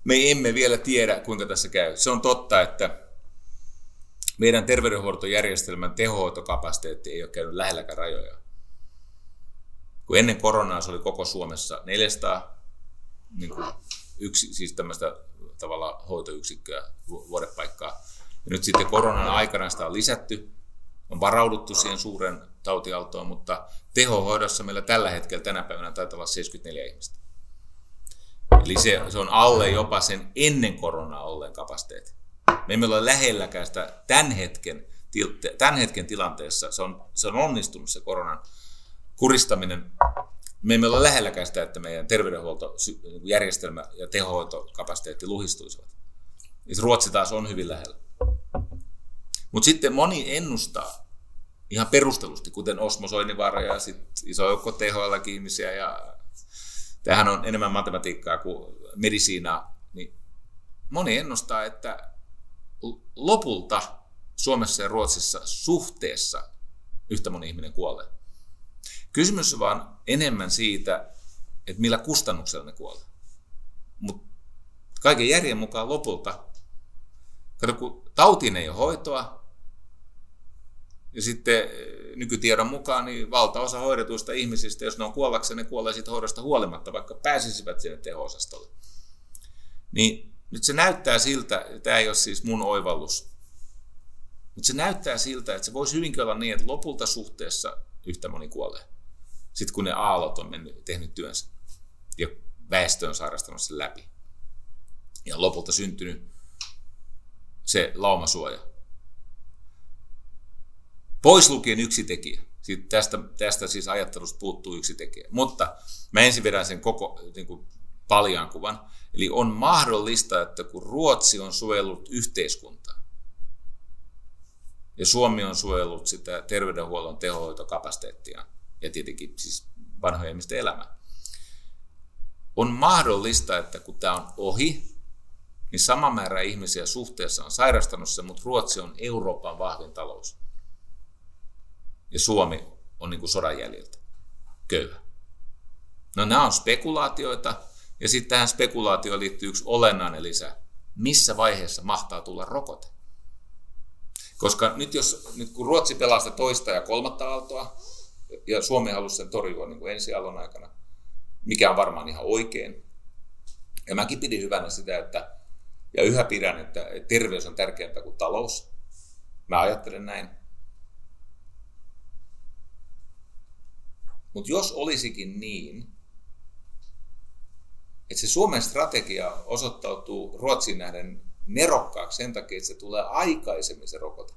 Me emme vielä tiedä, kuinka tässä käy. Se on totta, että meidän terveydenhuoltojärjestelmän tehohoitokapasiteetti ei ole käynyt lähelläkään rajoja. Kun ennen koronaa se oli koko Suomessa 400 niin kuin yksi, siis tämmöistä tavalla hoitoyksikköä, vuodepaikkaa. Ja nyt sitten koronan aikana sitä on lisätty, on varauduttu siihen suuren tautialtoon, mutta tehohoidossa meillä tällä hetkellä tänä päivänä taitaa olla 74 ihmistä. Eli se, se on alle jopa sen ennen koronaa olleen kapasiteetti. Me emme ole lähelläkään sitä tämän hetken, tämän hetken tilanteessa. Se on, se on onnistunut se koronan kuristaminen. Me emme ole lähelläkään sitä, että meidän terveydenhuoltojärjestelmä ja tehohoitokapasiteetti luhistuisivat. Ruotsi taas on hyvin lähellä. Mutta sitten moni ennustaa ihan perustelusti, kuten Osmo Soinivaara ja sit iso joukko THL ihmisiä ja tämähän on enemmän matematiikkaa kuin medisiinaa, niin moni ennustaa, että lopulta Suomessa ja Ruotsissa suhteessa yhtä moni ihminen kuolee. Kysymys on vaan enemmän siitä, että millä kustannuksella ne kuolee. Mutta kaiken järjen mukaan lopulta, kato kun tautiin ei ole hoitoa, ja sitten eh, nykytiedon mukaan niin valtaosa hoidetuista ihmisistä, jos ne on kuollakseen, ne kuolee siitä hoidosta huolimatta, vaikka pääsisivät sinne teho-osastolle. Niin nyt se näyttää siltä, tämä ei ole siis mun oivallus, mutta se näyttää siltä, että se voisi hyvinkin olla niin, että lopulta suhteessa yhtä moni kuolee. Sitten kun ne aallot on mennyt, tehnyt työnsä ja väestö on sairastanut sen läpi. Ja lopulta syntynyt se laumasuoja. Pois lukien yksi tekijä. Tästä, tästä siis ajattelusta puuttuu yksi tekijä. Mutta mä ensin vedän sen koko niin kuin paljan kuvan. Eli on mahdollista, että kun Ruotsi on suojellut yhteiskuntaa, Ja Suomi on suojellut sitä terveydenhuollon tehohoitokapasiteettia ja tietenkin siis vanhojen ihmisten elämää. On mahdollista, että kun tämä on ohi, niin sama määrä ihmisiä suhteessa on sairastanut se, mutta Ruotsi on Euroopan vahvin talous. Ja Suomi on niin kuin sodan jäljiltä. Köyhä. No nämä on spekulaatioita, ja sitten tähän spekulaatioon liittyy yksi olennainen lisä. Missä vaiheessa mahtaa tulla rokote? Koska nyt, jos, nyt kun Ruotsi pelasti toista ja kolmatta aaltoa, ja Suomi halusi sen torjua niin kuin ensi aallon aikana, mikä on varmaan ihan oikein. Ja mäkin pidin hyvänä sitä, että, ja yhä pidän, että terveys on tärkeämpää kuin talous. Mä ajattelen näin. Mutta jos olisikin niin, että se Suomen strategia osoittautuu Ruotsin nähden nerokkaaksi sen takia, että se tulee aikaisemmin se rokote.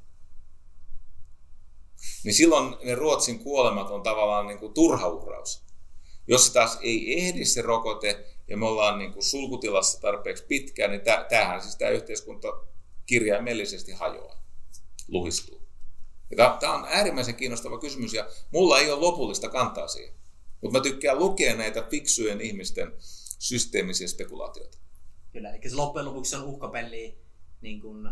Niin silloin ne Ruotsin kuolemat on tavallaan niin kuin turha uhraus. Jos se taas ei ehdi se rokote ja me ollaan niin kuin sulkutilassa tarpeeksi pitkään, niin tämähän siis tämä yhteiskunta kirjaimellisesti hajoaa, luhistuu. Tämä on äärimmäisen kiinnostava kysymys ja mulla ei ole lopullista kantaa siihen. Mutta mä tykkään lukea näitä fiksujen ihmisten systeemisiä spekulaatioita. Kyllä, eli se loppujen lopuksi on uhkapeli niin kuin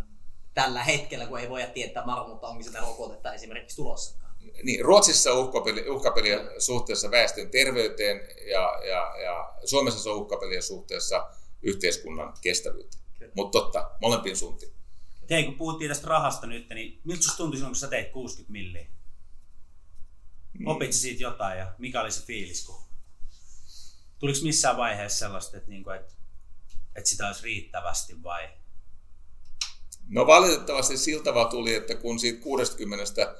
tällä hetkellä, kun ei voida tietää varmuutta, onko sitä rokotetta esimerkiksi tulossa. Niin, Ruotsissa on uhkapeli, uhkapeli suhteessa väestön terveyteen ja, ja, ja Suomessa se on uhkapeli suhteessa yhteiskunnan kestävyyteen. Mutta totta, molempiin suuntiin. Hei, kun puhuttiin tästä rahasta nyt, niin miltä sinusta tuntui silloin, kun sä teit 60 milliä? Mm. Opit siitä jotain ja mikä oli se fiilis? Kun... Tuliko missään vaiheessa sellaista, että, niin kuin, että, että sitä olisi riittävästi vai? No valitettavasti siltä vaan tuli, että kun siitä 60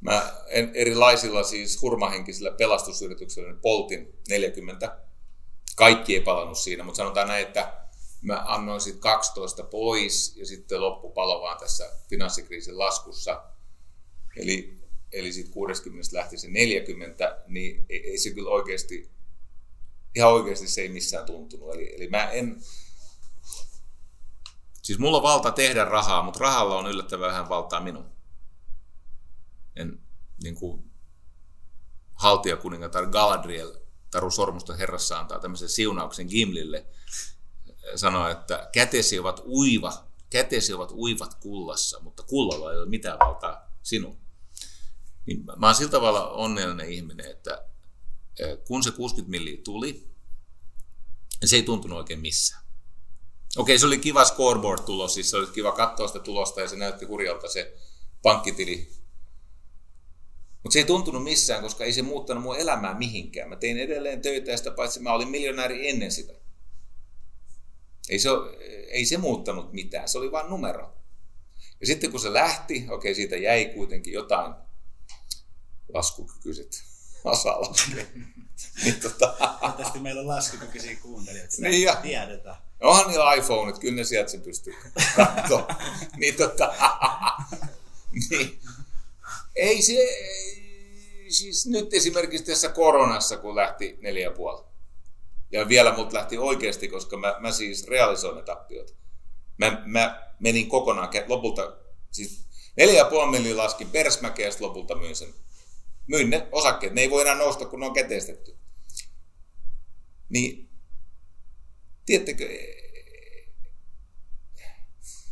mä erilaisilla siis hurmahenkisillä pelastusyrityksillä poltin 40. Kaikki ei palannut siinä, mutta sanotaan näin, että mä annoin sitten 12 pois ja sitten loppu palo vaan tässä finanssikriisin laskussa. Eli, eli sitten 60 lähti se 40, niin ei, ei se kyllä oikeasti, ihan oikeasti se ei missään tuntunut. Eli, eli mä en, siis mulla on valta tehdä rahaa, mutta rahalla on yllättävän vähän valtaa minun. En niin kuin haltijakuningatar Galadriel Taru Sormusta herrassa antaa tämmöisen siunauksen Gimlille – sanoo, että kätesi ovat uiva, kätesi ovat uivat kullassa, mutta kullalla ei ole mitään valtaa sinun. Niin mä oon sillä tavalla onnellinen ihminen, että e, kun se 60 milliä tuli, se ei tuntunut oikein missään. Okei, se oli kiva scoreboard-tulos, siis se oli kiva katsoa sitä tulosta ja se näytti hurjalta se pankkitili. Mutta se ei tuntunut missään, koska ei se muuttanut mun elämää mihinkään. Mä tein edelleen töitä ja sitä paitsi mä olin miljonääri ennen sitä. Ei se, ei se muuttanut mitään, se oli vain numero. Ja sitten kun se lähti, okei, siitä jäi kuitenkin jotain laskukykyiset osaa niin, tota... Tästä meillä on laskukykyisiä kuuntelijoita, sitä niin, ja... tiedetään. Onhan niillä iPhoneit, kyllä ne sieltä sen pystyy niin, tota... niin. Ei se, siis nyt esimerkiksi tässä koronassa, kun lähti neljä puoli, ja vielä mut lähti oikeasti, koska mä, mä siis realisoin ne tappiot. Mä, mä menin kokonaan, lopulta siis neljä ja puoli milliä laskin persmäkeä ja lopulta myin sen. Myin ne osakkeet, ne ei voi enää nousta, kun ne on käteistetty. Niin, tiedättekö,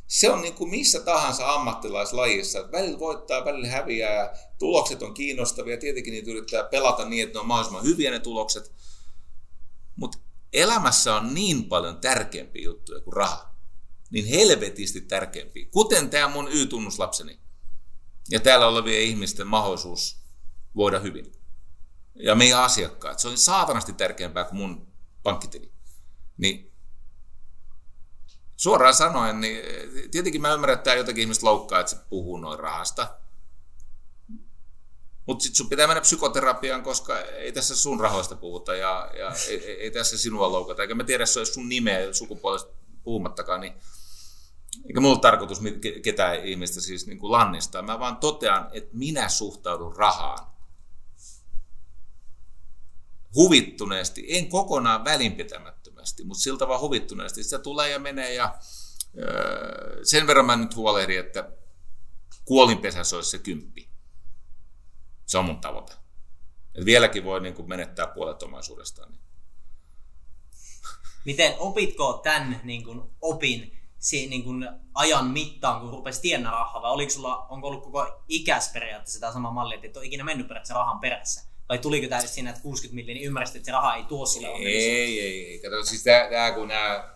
se on niin kuin missä tahansa ammattilaislajissa. Välillä voittaa, välillä häviää ja tulokset on kiinnostavia. Tietenkin niitä yrittää pelata niin, että ne on mahdollisimman hyviä ne tulokset. Mutta elämässä on niin paljon tärkeämpiä juttuja kuin raha. Niin helvetisti tärkeämpiä. Kuten tämä mun Y-tunnuslapseni. Ja täällä olevien ihmisten mahdollisuus voida hyvin. Ja meidän asiakkaat. Se on saatanasti tärkeämpää kuin mun pankkitili. Niin suoraan sanoen, niin tietenkin mä ymmärrän, että tämä jotakin ihmistä loukkaa, että se puhuu noin rahasta. Mutta sitten sun pitää mennä psykoterapiaan, koska ei tässä sun rahoista puhuta ja, ja ei, ei, tässä sinua loukata. Eikä mä tiedä, se olisi sun nimeä sukupuolesta puhumattakaan, niin eikä mulla tarkoitus ketään ihmistä siis niin kuin lannistaa. Mä vaan totean, että minä suhtaudun rahaan huvittuneesti, en kokonaan välinpitämättömästi, mutta siltä vaan huvittuneesti. Se tulee ja menee ja öö, sen verran mä nyt huolehdin, että kuolinpesässä olisi se kymppi. Se on mun tavoite. Et vieläkin voi niin kuin menettää puolet omaisuudestaan. Miten opitko tämän niin kuin, opin niin kuin, ajan mittaan, kun rupesi tiennä rahaa, vai oliko sulla, onko ollut koko ikäs periaatteessa tämä sama malli, että et ole ikinä mennyt periaatteessa rahan perässä? Vai tuliko tämä siinä, että 60 miljoonaa, niin ymmärsit, että se raha ei tuo sulle onnellisuutta? Ei, ei, ei. Kato, siis tää kun nämä,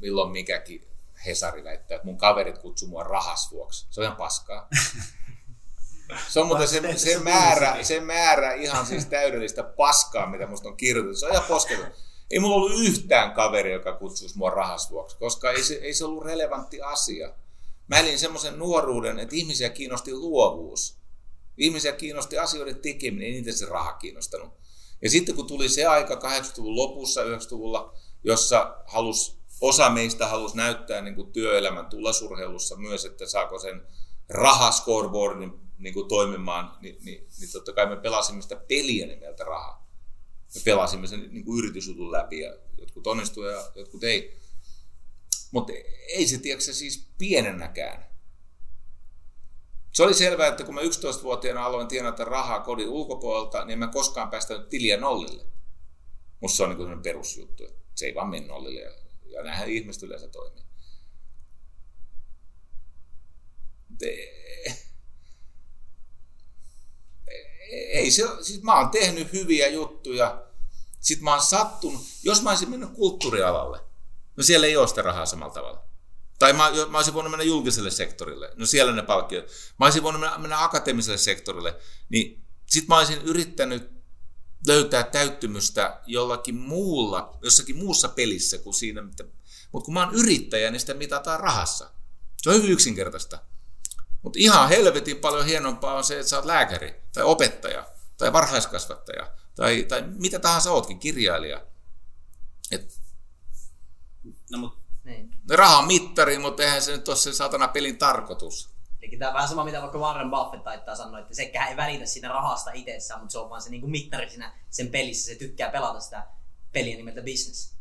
milloin mikäkin Hesari väittää, että mun kaverit kutsuu mua rahas vuoksi. Se on ihan paskaa. Se on muuten se, se, määrä, se määrä ihan siis täydellistä paskaa, mitä musta on kirjoitettu. Se on ihan posketon. Ei mulla ollut yhtään kaveri, joka kutsuisi mua rahas vuoksi, koska ei se, ei se ollut relevantti asia. Mä elin semmoisen nuoruuden, että ihmisiä kiinnosti luovuus. Ihmisiä kiinnosti asioiden tekeminen, niitä se raha kiinnostanut. Ja sitten kun tuli se aika 80-luvun lopussa, 90-luvulla, jossa halus, osa meistä halusi näyttää niin kuin työelämän tullasurheilussa myös, että saako sen rahascoreboardin niin kuin toimimaan, niin, niin, niin totta kai me pelasimme sitä peliä nimeltä rahaa. Me pelasimme sen niin kuin yritysjutun läpi ja jotkut onnistuivat ja jotkut ei. Mutta ei se, tiedätkö, siis pienennäkään. Se oli selvää, että kun mä 11-vuotiaana aloin tienata rahaa kodin ulkopuolelta, niin mä koskaan päästänyt tiliä nollille. Musta se on niin perusjuttu, että se ei vaan mene nollille ja, ja näinhän ihmiset yleensä toimii. ei se, siis mä oon tehnyt hyviä juttuja, sit mä oon sattunut, jos mä olisin mennyt kulttuurialalle, no siellä ei ole sitä rahaa samalla tavalla. Tai mä, mä olisin voinut mennä julkiselle sektorille, no siellä ne palkkiot. Mä olisin voinut mennä, mennä akateemiselle sektorille, niin sit mä olisin yrittänyt löytää täyttymystä jollakin muulla, jossakin muussa pelissä kuin siinä, mutta kun mä oon yrittäjä, niin sitä mitataan rahassa. Se on hyvin yksinkertaista. Mutta ihan helvetin paljon hienompaa on se, että sä oot lääkäri tai opettaja tai varhaiskasvattaja tai, tai mitä tahansa ootkin, kirjailija. Et, no, mut, niin. Raha on mittari, mutta eihän se nyt ole se satana pelin tarkoitus. Eli tämä on vähän sama, mitä vaikka Warren Buffett taittaa sanoa, että sekään ei välitä siitä rahasta itsessään, mutta se on vaan se niin mittari siinä sen pelissä. Se tykkää pelata sitä peliä nimeltä business.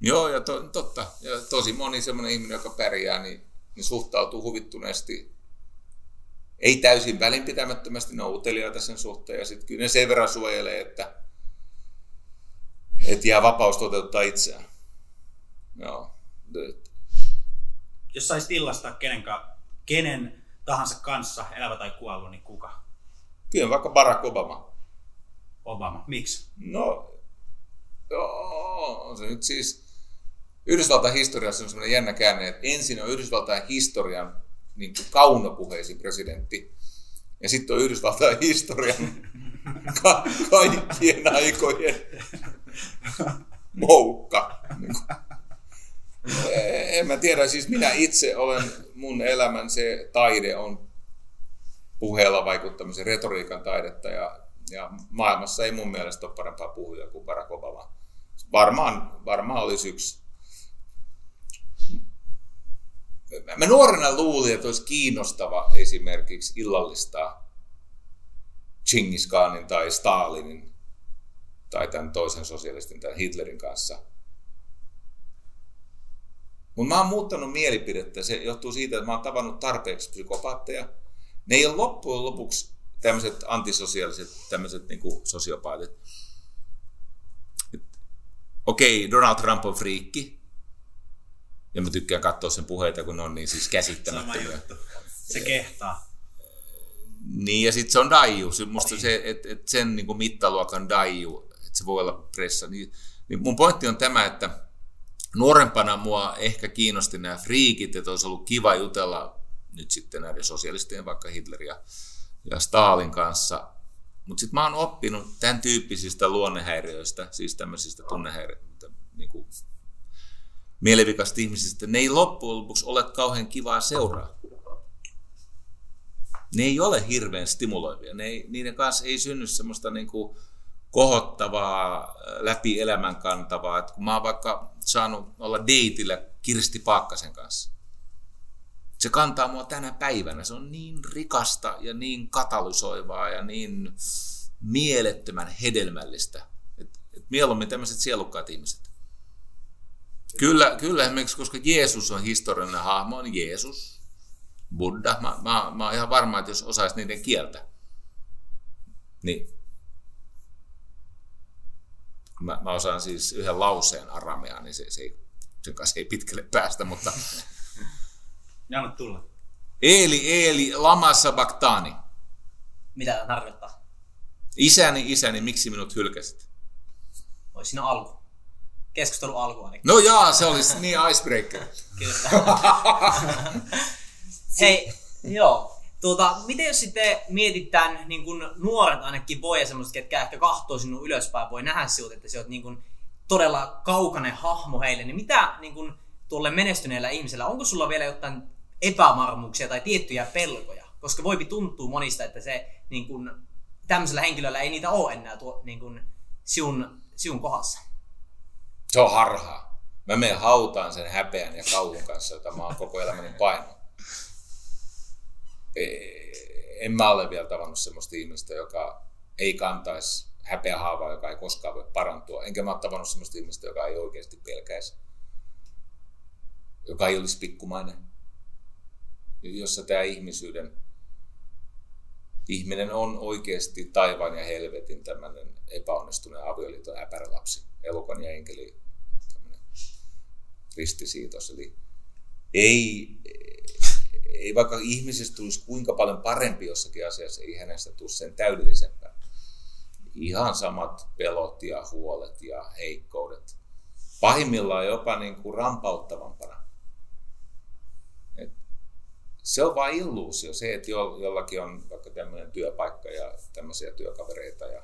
Joo, ja to, totta. Ja tosi moni semmoinen ihminen, joka pärjää, niin, niin suhtautuu huvittuneesti ei täysin välinpitämättömästi, ne on uteliaita sen suhteen ja sitten kyllä ne sen verran suojelee, että, että jää vapaus toteuttaa itseään. Joo. Jos saisit illastaa kenen, kenen tahansa kanssa, elävä tai kuollut, niin kuka? Kyllä vaikka Barack Obama. Obama. Miksi? No, joo, on se nyt siis... Yhdysvaltain historiassa on sellainen jännä käänne, että ensin on Yhdysvaltain historian niin kuin kaunopuheisin presidentti. Ja sitten on Yhdysvaltain historian ka- kaikkien aikojen moukka. En mä tiedä, siis minä itse olen, mun elämän se taide on puheella vaikuttamisen retoriikan taidetta ja, ja maailmassa ei mun mielestä ole parempaa puhuja kuin Barack Obama. Varmaan, varmaan olisi yksi Mä nuorena luulin, että olisi kiinnostava esimerkiksi illallistaa Chingis Khanin tai Stalinin tai tämän toisen sosialistin, tämän Hitlerin kanssa. Mutta mä oon muuttanut mielipidettä. Se johtuu siitä, että mä oon tavannut tarpeeksi psykopaatteja. Ne ei ole loppujen lopuksi tämmöiset antisosiaaliset, tämmöiset niin sosiopaatit. Okei, okay, Donald Trump on friikki, ja mä tykkään katsoa sen puheita, kun ne on niin siis käsittämättömiä. Se kehtaa. Niin, ja sitten se on daiju. Musta niin. se, että et sen niin kuin mittaluokan daiju, että se voi olla pressa. Niin, niin mun pointti on tämä, että nuorempana mua ehkä kiinnosti nämä friikit, että olisi ollut kiva jutella nyt sitten näiden sosialistien, vaikka Hitler ja, ja Stalin kanssa. Mutta sitten mä oon oppinut tämän tyyppisistä luonnehäiriöistä, siis tämmöisistä tunnehäiriöistä, niin kuin mielivikasta ihmisistä, ne ei loppujen lopuksi ole kauhean kivaa seuraa. Ne ei ole hirveän stimuloivia. Ne ei, niiden kanssa ei synny semmoista niin kuin kohottavaa, läpi elämän kantavaa. Että kun mä oon vaikka saanut olla deitillä Kirsti Paakkasen kanssa. Se kantaa mua tänä päivänä. Se on niin rikasta ja niin katalysoivaa ja niin mielettömän hedelmällistä. Et, et mieluummin tämmöiset sielukkaat ihmiset. Kyllä, kyllä esimerkiksi, koska Jeesus on historiallinen hahmo, on Jeesus. Buddha. Mä, mä, mä oon ihan varma, että jos osaisi niiden kieltä, niin mä, mä osaan siis yhden lauseen aramea, niin se, se ei, sen kanssa ei pitkälle päästä, mutta Ja anna tulla. Eeli, Eeli, lama sabachthani. Mitä tämä tarkoittaa? Isäni, isäni, miksi minut hylkäsit? Olisi siinä alku. Keskustelu alku ainakin. No jaa, se olisi niin icebreaker. Kyllä. Hei, joo. Tuota, miten jos sitten mietitään, niin kun nuoret ainakin voi ja semmoiset, ketkä ehkä kahtoo sinun ylöspäin, voi nähdä sinut, että se on niin todella kaukainen hahmo heille, niin mitä niin kun tuolle menestyneellä ihmisellä, onko sulla vielä jotain epävarmuuksia tai tiettyjä pelkoja? Koska voipi tuntuu monista, että se niin kun, tämmöisellä henkilöllä ei niitä ole enää tuo, niin kun, siun, siun kohdassa. Se on harhaa. Mä menen hautaan sen häpeän ja kauhun kanssa, jota mä oon koko elämäni painanut. E- En mä ole vielä tavannut sellaista ihmistä, joka ei kantaisi häpeähaavaa, joka ei koskaan voi parantua. Enkä mä ole tavannut sellaista ihmistä, joka ei oikeasti pelkäisi. Joka ei olisi pikkumainen. Jossa tämä ihmisyyden ihminen on oikeasti taivaan ja helvetin tämmöinen epäonnistuneen avioliiton äpärälapsi. Elukan ja enkeli tämmöinen ristisiitos. Eli ei, ei vaikka ihmisestä tulisi kuinka paljon parempi jossakin asiassa, ei hänestä tule sen täydellisempää. Ihan samat pelot ja huolet ja heikkoudet. Pahimmillaan jopa niin kuin rampauttavampana. Et se on vain illuusio, se, että jo- jollakin on vaikka tämmöinen työpaikka ja tämmöisiä työkavereita. Ja...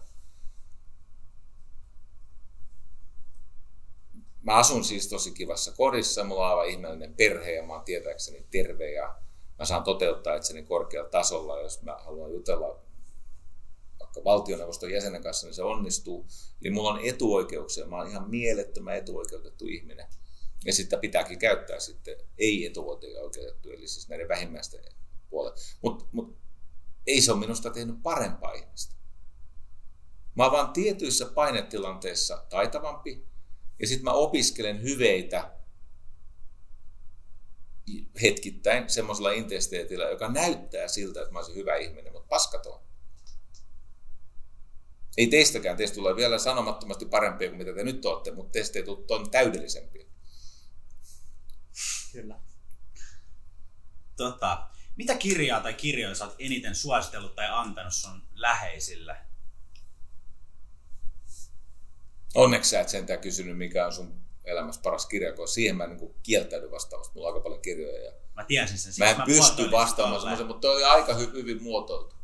Mä asun siis tosi kivassa kodissa, mulla on aivan ihmeellinen perhe ja mä oon tietääkseni terve ja mä saan toteuttaa itseni korkealla tasolla, jos mä haluan jutella vaikka valtioneuvoston jäsenen kanssa, niin se onnistuu. Eli mulla on etuoikeuksia, mä oon ihan mielettömän etuoikeutettu ihminen. Ja sitä pitääkin käyttää sitten ei-etuoikeutettu, eli siis näiden vähimmäisten puolella. Mutta mut, ei se ole minusta tehnyt parempaa ihmistä. Mä oon vaan tietyissä painetilanteissa taitavampi, ja sitten mä opiskelen hyveitä hetkittäin semmoisella intensiteetillä, joka näyttää siltä, että mä olisin hyvä ihminen, mutta paskaton. Ei teistäkään, teistä tulee vielä sanomattomasti parempia kuin mitä te nyt olette, mutta teistä ei tule ton täydellisempiä. Kyllä. Tota, mitä kirjaa tai kirjoja sä oot eniten suositellut tai antanut sun läheisille? Onneksi sä et sentään kysynyt, mikä on sun elämässä paras kirja, koska siihen mä en niin kieltäydy vastaamasta. Mulla on aika paljon kirjoja ja Mä tiesin sen. Mä en siksi pysty vastaamaan sen semmoisen, mutta toi oli aika hy- hyvin muotoiltu.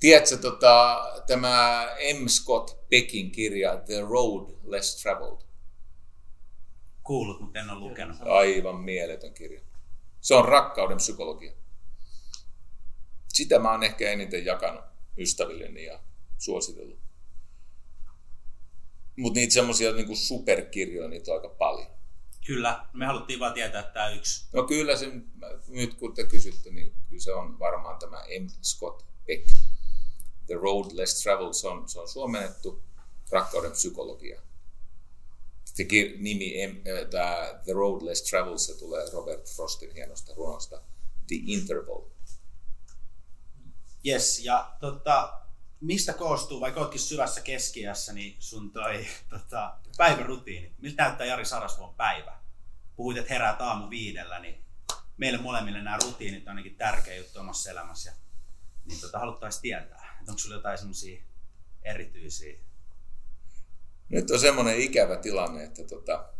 Tiedätkö, tota, tämä M. Scott Peckin kirja The Road Less Traveled? Kuullut, mutta en ole lukenut. Aivan mieletön kirja. Se on rakkauden psykologia. Sitä mä oon ehkä eniten jakanut ystävilleni ja suositellut. Mutta niitä semmoisia niinku superkirjoja, niitä on aika paljon. Kyllä, me haluttiin vaan tietää, että tämä yksi. No kyllä se, nyt kun te kysytte, niin kyllä se on varmaan tämä M. Scott Peck. The Road Less Traveled, se on, se on suomennettu rakkauden psykologia. Se nimi, äh, tämä The Road Less Traveled, se tulee Robert Frostin hienosta runosta The Interval. Yes, ja tota, mistä koostuu, vaikka ootkin syvässä keskiässä, niin sun toi tota, päivärutiini. Miltä näyttää Jari Sarasvuon päivä? Puhuit, että heräät aamu viidellä, niin meille molemmille nämä rutiinit on ainakin tärkeä juttu omassa elämässä. Ja, niin tota, haluttaisiin tietää, että onko sulla jotain semmoisia erityisiä Nyt on semmoinen ikävä tilanne, että tota,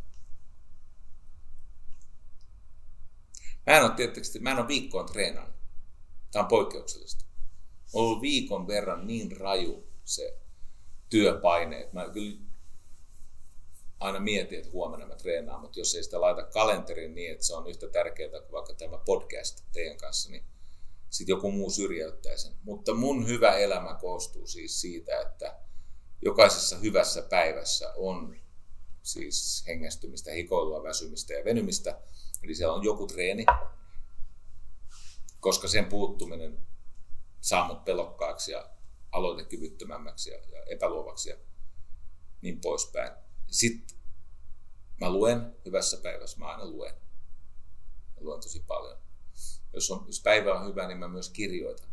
mä en ole tietysti, mä en ole viikkoon treenannut. Tämä on poikkeuksellista. Ollut viikon verran niin raju se työpaine, että mä kyllä aina mietin, että huomenna mä treenaan, mutta jos ei sitä laita kalenteriin niin, että se on yhtä tärkeää kuin vaikka tämä podcast teidän kanssa, niin sitten joku muu syrjäyttää sen. Mutta mun hyvä elämä koostuu siis siitä, että jokaisessa hyvässä päivässä on siis hengästymistä, hikoilua, väsymistä ja venymistä. Eli siellä on joku treeni, koska sen puuttuminen saa mut pelokkaaksi ja aloitekyvyttömämmäksi ja, ja epäluovaksi ja niin poispäin. Sitten mä luen hyvässä päivässä, mä aina luen. Mä luen tosi paljon. jos, on, jos päivä on hyvä, niin mä myös kirjoitan.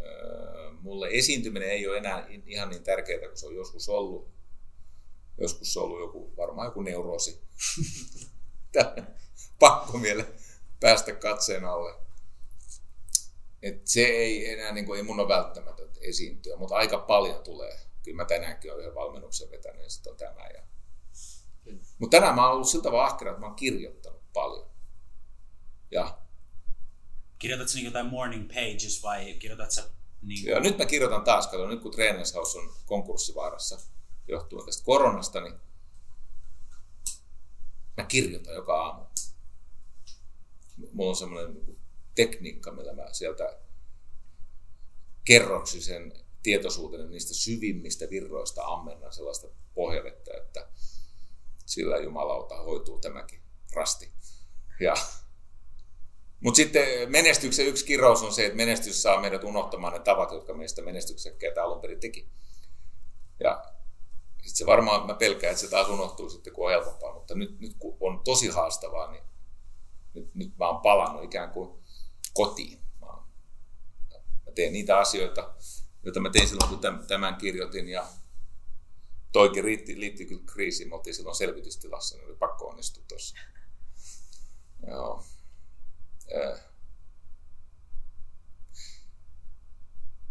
Öö, mulle esiintyminen ei ole enää ihan niin tärkeää kuin se on joskus ollut. Joskus se on ollut joku, varmaan joku neuroosi. Pakko miele päästä katseen alle. Et se ei enää, niin kuin, ei mun ole välttämätöntä esiintyä, mutta aika paljon tulee. Kyllä mä tänäänkin olen yhden valmennuksen vetänyt ja sitten on tämä. Ja... Mutta tänään mä oon ollut siltä vaan ahkera, että mä oon kirjoittanut paljon. Ja Kirjoitatko niin jotain morning pages vai kirjoitat sä niin Ja nyt mä kirjoitan taas, kato, nyt kun Trainers House on konkurssivaarassa johtuen tästä koronasta, niin mä kirjoitan joka aamu. Mulla on semmoinen tekniikka, millä mä sieltä kerroksisen tietoisuuteni niistä syvimmistä virroista ammennan sellaista pohjavettä, että sillä jumalauta hoituu tämäkin rasti. Ja mutta sitten menestyksen yksi kirous on se, että menestys saa meidät unohtamaan ne tavat, jotka meistä menestyksekkäitä alun perin teki. Ja sitten se varmaan, mä pelkään, että se taas unohtuu sitten, kun on helpompaa, mutta nyt, nyt kun on tosi haastavaa, niin nyt, nyt mä oon palannut ikään kuin kotiin. Mä, oon, mä teen niitä asioita, joita mä tein silloin, kun tämän kirjoitin, ja toikin liittyy, liittyy kyllä kriisiin, me oltiin silloin selvitystilassa, niin oli pakko onnistua tuossa. Joo.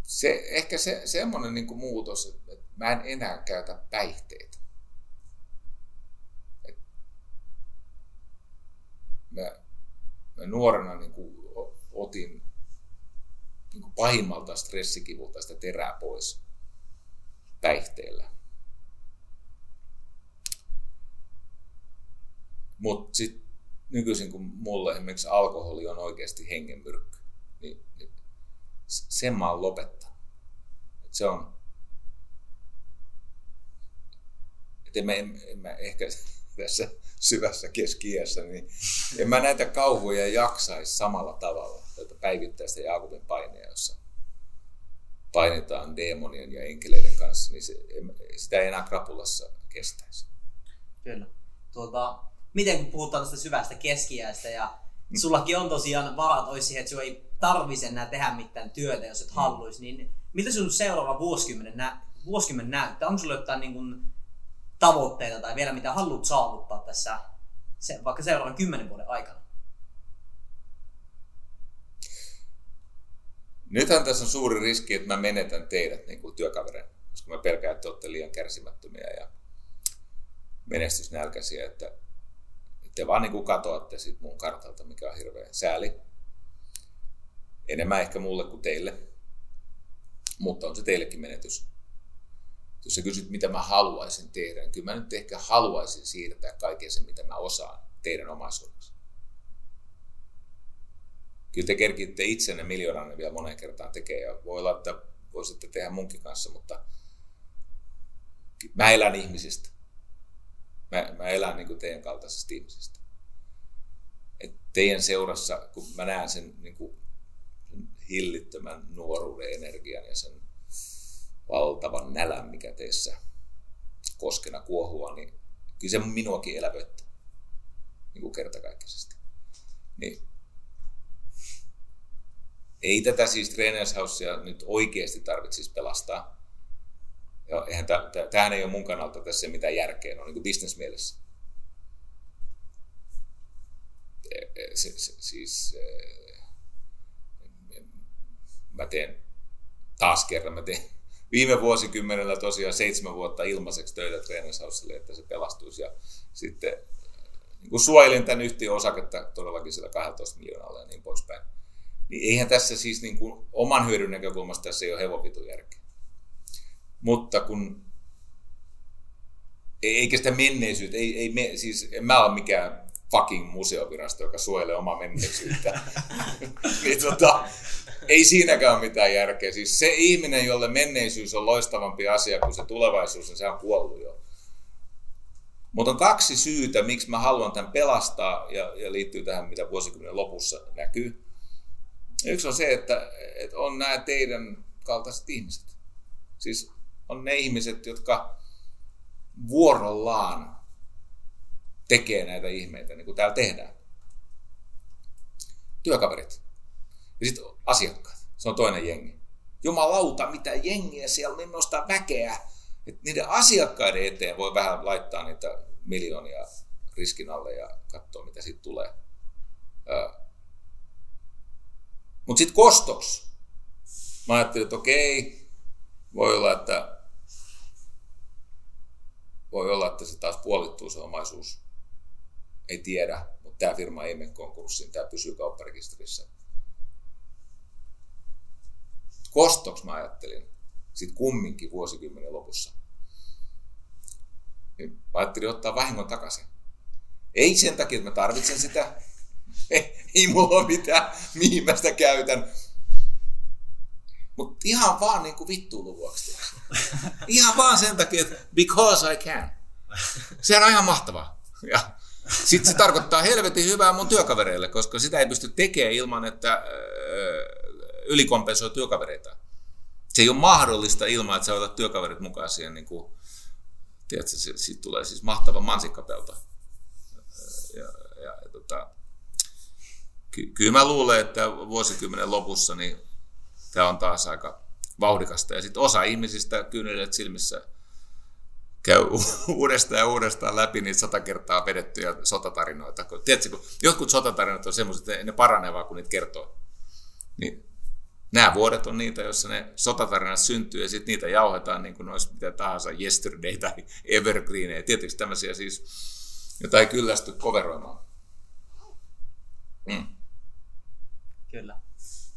Se, ehkä se, semmoinen niin muutos, että mä en enää käytä päihteitä. Mä nuorena niin kuin otin niin kuin pahimmalta stressikivulta sitä terää pois päihteellä. Mutta sitten nykyisin kun mulle esimerkiksi alkoholi on oikeasti hengenmyrkky, niin, niin sen mä oon lopettanut. Et se on, että mä, en, en mä ehkä tässä syvässä keski niin en mä näitä kauhuja jaksaisi samalla tavalla, tätä päivittäistä Jaakobin paineja, jossa painetaan demonien ja enkeleiden kanssa, niin se, sitä ei enää krapulassa kestäisi. Kyllä. Tuota, miten kun puhutaan tästä syvästä keskiäistä ja sullakin on tosiaan varat olisi siihen, että sinua ei tarvisi enää tehdä mitään työtä, jos et mm. haluaisi, niin mitä sun seuraava vuosikymmen, nä- vuosikymmen näyttää? Onko sulla jotain niin kuin, tavoitteita tai vielä mitä haluat saavuttaa tässä se, vaikka seuraavan kymmenen vuoden aikana? Nythän tässä on suuri riski, että mä menetän teidät niin kuin työkavereina, koska mä pelkään, että te olette liian kärsimättömiä ja menestysnälkäisiä, että te vaan niin katoatte sit mun kartalta, mikä on hirveä sääli. Enemmän ehkä mulle kuin teille, mutta on se teillekin menetys. Jos sä kysyt, mitä mä haluaisin tehdä, niin kyllä mä nyt ehkä haluaisin siirtää kaiken sen, mitä mä osaan teidän omaisuudeksi. Kyllä te kerkitte itsenne miljoonanne vielä moneen kertaan tekee ja voi olla, että voisitte tehdä munkin kanssa, mutta mä elän ihmisistä. Mä, mä elän niin kuin teidän kaltaisesta ihmisistä. Et teidän seurassa, kun mä näen sen, niin kuin, hillittömän nuoruuden energian ja sen valtavan nälän, mikä teissä koskena kuohua, niin kyllä se minuakin elävöittää niin kuin kertakaikkisesti. Niin ei tätä siis Trainers nyt oikeasti tarvitsisi pelastaa, Joo, eihän tämähän ei ole mun kannalta tässä mitään järkeä, no niin kuin bisnesmielessä. E, e, se, se, siis e, mä teen taas kerran, mä teen viime vuosikymmenellä tosiaan seitsemän vuotta ilmaiseksi töitä Trainershauselle, että se pelastuisi ja sitten niin kuin suojelin tämän yhtiön osaketta todellakin sillä 12 miljoonalla ja niin poispäin. Niin eihän tässä siis niin kuin oman hyödyn näkökulmasta tässä ei ole hevon järkeä. Mutta kun eikä sitä menneisyyttä, ei, ei me, siis en mä ole mikään fucking museovirasto, joka suojelee omaa menneisyyttä. niin tota, ei siinäkään ole mitään järkeä. Siis se ihminen, jolle menneisyys on loistavampi asia kuin se tulevaisuus, niin se on kuollut jo. Mutta on kaksi syytä, miksi mä haluan tämän pelastaa, ja, ja liittyy tähän, mitä vuosikymmenen lopussa näkyy. Yksi on se, että, että on nämä teidän kaltaiset ihmiset. Siis on ne ihmiset, jotka vuorollaan tekee näitä ihmeitä, niin kuin täällä tehdään. Työkaverit. Ja sitten asiakkaat. Se on toinen jengi. Jumalauta, mitä jengiä siellä, millaista väkeä. Et niiden asiakkaiden eteen voi vähän laittaa niitä miljoonia riskin alle ja katsoa, mitä siitä tulee. Mutta sitten kostoksi. Mä ajattelin, että okei, voi olla, että voi olla, että se taas puolittuu se omaisuus. Ei tiedä, mutta tämä firma ei mene konkurssiin, tämä pysyy kaupparekisterissä. Kostoksi mä ajattelin, sitten kumminkin vuosikymmenen lopussa. Niin mä ajattelin ottaa vahingon takaisin. Ei sen takia, että mä tarvitsen sitä. Ei mulla ole mitään, mihin mä sitä käytän. Mutta ihan vaan niin kuin vittuilun vuoksi. Ihan vaan sen takia, että because I can. Se on ihan mahtavaa. Ja sitten se tarkoittaa helvetin hyvää mun työkavereille, koska sitä ei pysty tekemään ilman, että ylikompensoi työkavereita. Se ei ole mahdollista ilman, että sä otat työkaverit mukaan siihen, niin kuin, tiedätkö, siitä tulee siis mahtava mansikkapelto. Ja, ja, ja tota, ky- kyllä mä luulen, että vuosikymmenen lopussa niin tämä on taas aika vauhdikasta. Ja sitten osa ihmisistä kyynelet silmissä käy uudestaan ja uudestaan läpi niitä sata kertaa vedettyjä sotatarinoita. Tiedätkö, kun jotkut sotatarinat on semmoiset, että ne paranee vaan, kun niitä kertoo. Niin nämä vuodet on niitä, joissa ne sotatarinat syntyy ja sitten niitä jauhetaan niin kuin olisi mitä tahansa yesterday tai evergreen. Tietysti tämmöisiä siis, joita ei kyllästy koveroimaan. Mm. Kyllä.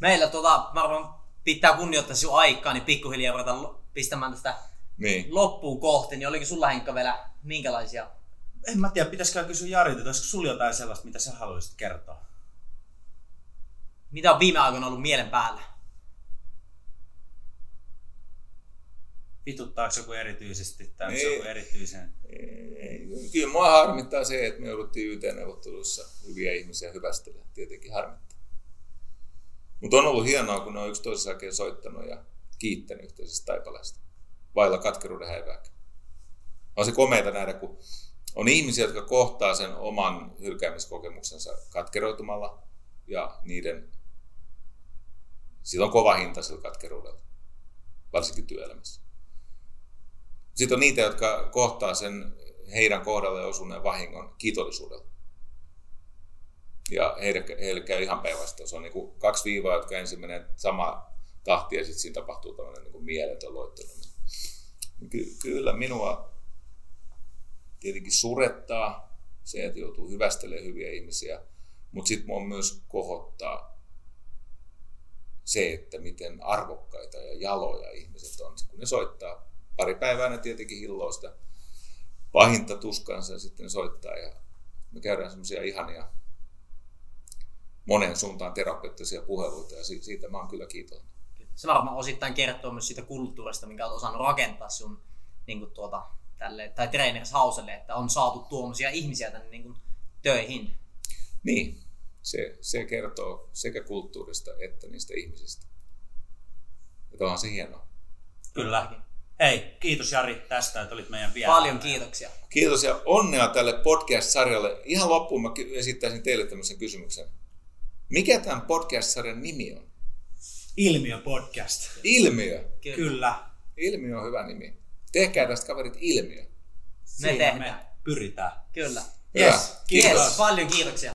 Meillä tota, varmaan pitää kunnioittaa sinun aikaa, niin pikkuhiljaa ruvetaan pistämään tästä niin. loppuun kohti. Niin oliko sulla Henkka vielä minkälaisia? En mä tiedä, pitäisikö kysyä Jarilta, että olisiko sulla jotain sellaista, mitä sä haluaisit kertoa? Mitä on viime aikoina ollut mielen päällä? Vituttaako joku erityisesti tai onko joku erityisen? Ei, kyllä mua harmittaa se, että me jouduttiin YT-neuvotteluissa hyviä ihmisiä hyvästellä. Tietenkin harmittaa. Mutta on ollut hienoa, kun ne on yksi toisessa soittanut ja kiittänyt yhteisestä taipaleesta. Vailla katkeruuden häivääkään. On se komeita nähdä, kun on ihmisiä, jotka kohtaa sen oman hylkäämiskokemuksensa katkeroitumalla ja niiden, sillä on kova hinta sillä katkeruudella, varsinkin työelämässä. Sitten on niitä, jotka kohtaa sen heidän kohdalle osuneen vahingon kiitollisuudella. Ja heille, heille käy ihan päinvastoin. Se on niin kuin kaksi viivaa, jotka ensin menee sama tahti ja sitten siinä tapahtuu tämmöinen niin mieletön loittelu. Ky- kyllä minua tietenkin surettaa se, että joutuu hyvästelemään hyviä ihmisiä, mutta sitten mua myös kohottaa se, että miten arvokkaita ja jaloja ihmiset on, kun ne soittaa pari päivää ne tietenkin hilloo sitä pahinta tuskansa ja sitten soittaa ja me käydään semmoisia ihania monen suuntaan terapeuttisia puheluita ja siitä mä oon kyllä kiitollinen. Se varmaan osittain kertoo myös siitä kulttuurista, minkä olet osannut rakentaa sun niin kuin tuota, tälle, tai Trainers Houselle, että on saatu tuommoisia ihmisiä tänne niin kuin, töihin. Niin, se, se kertoo sekä kulttuurista että niistä ihmisistä. Ja on se hienoa. Kyllä. Hei, kiitos Jari tästä, että olit meidän vielä. Paljon kiitoksia. Kiitos ja onnea tälle podcast-sarjalle. Ihan loppuun mä esittäisin teille tämmöisen kysymyksen. Mikä tämän podcast-sarjan nimi on? Ilmiö podcast. Ilmiö? Kyllä. Kyllä. Ilmiö on hyvä nimi. Tehkää tästä kaverit ilmiö. Me tehdään. Me pyritään. Kyllä. Yes. Kiitos. Yes. Paljon kiitoksia.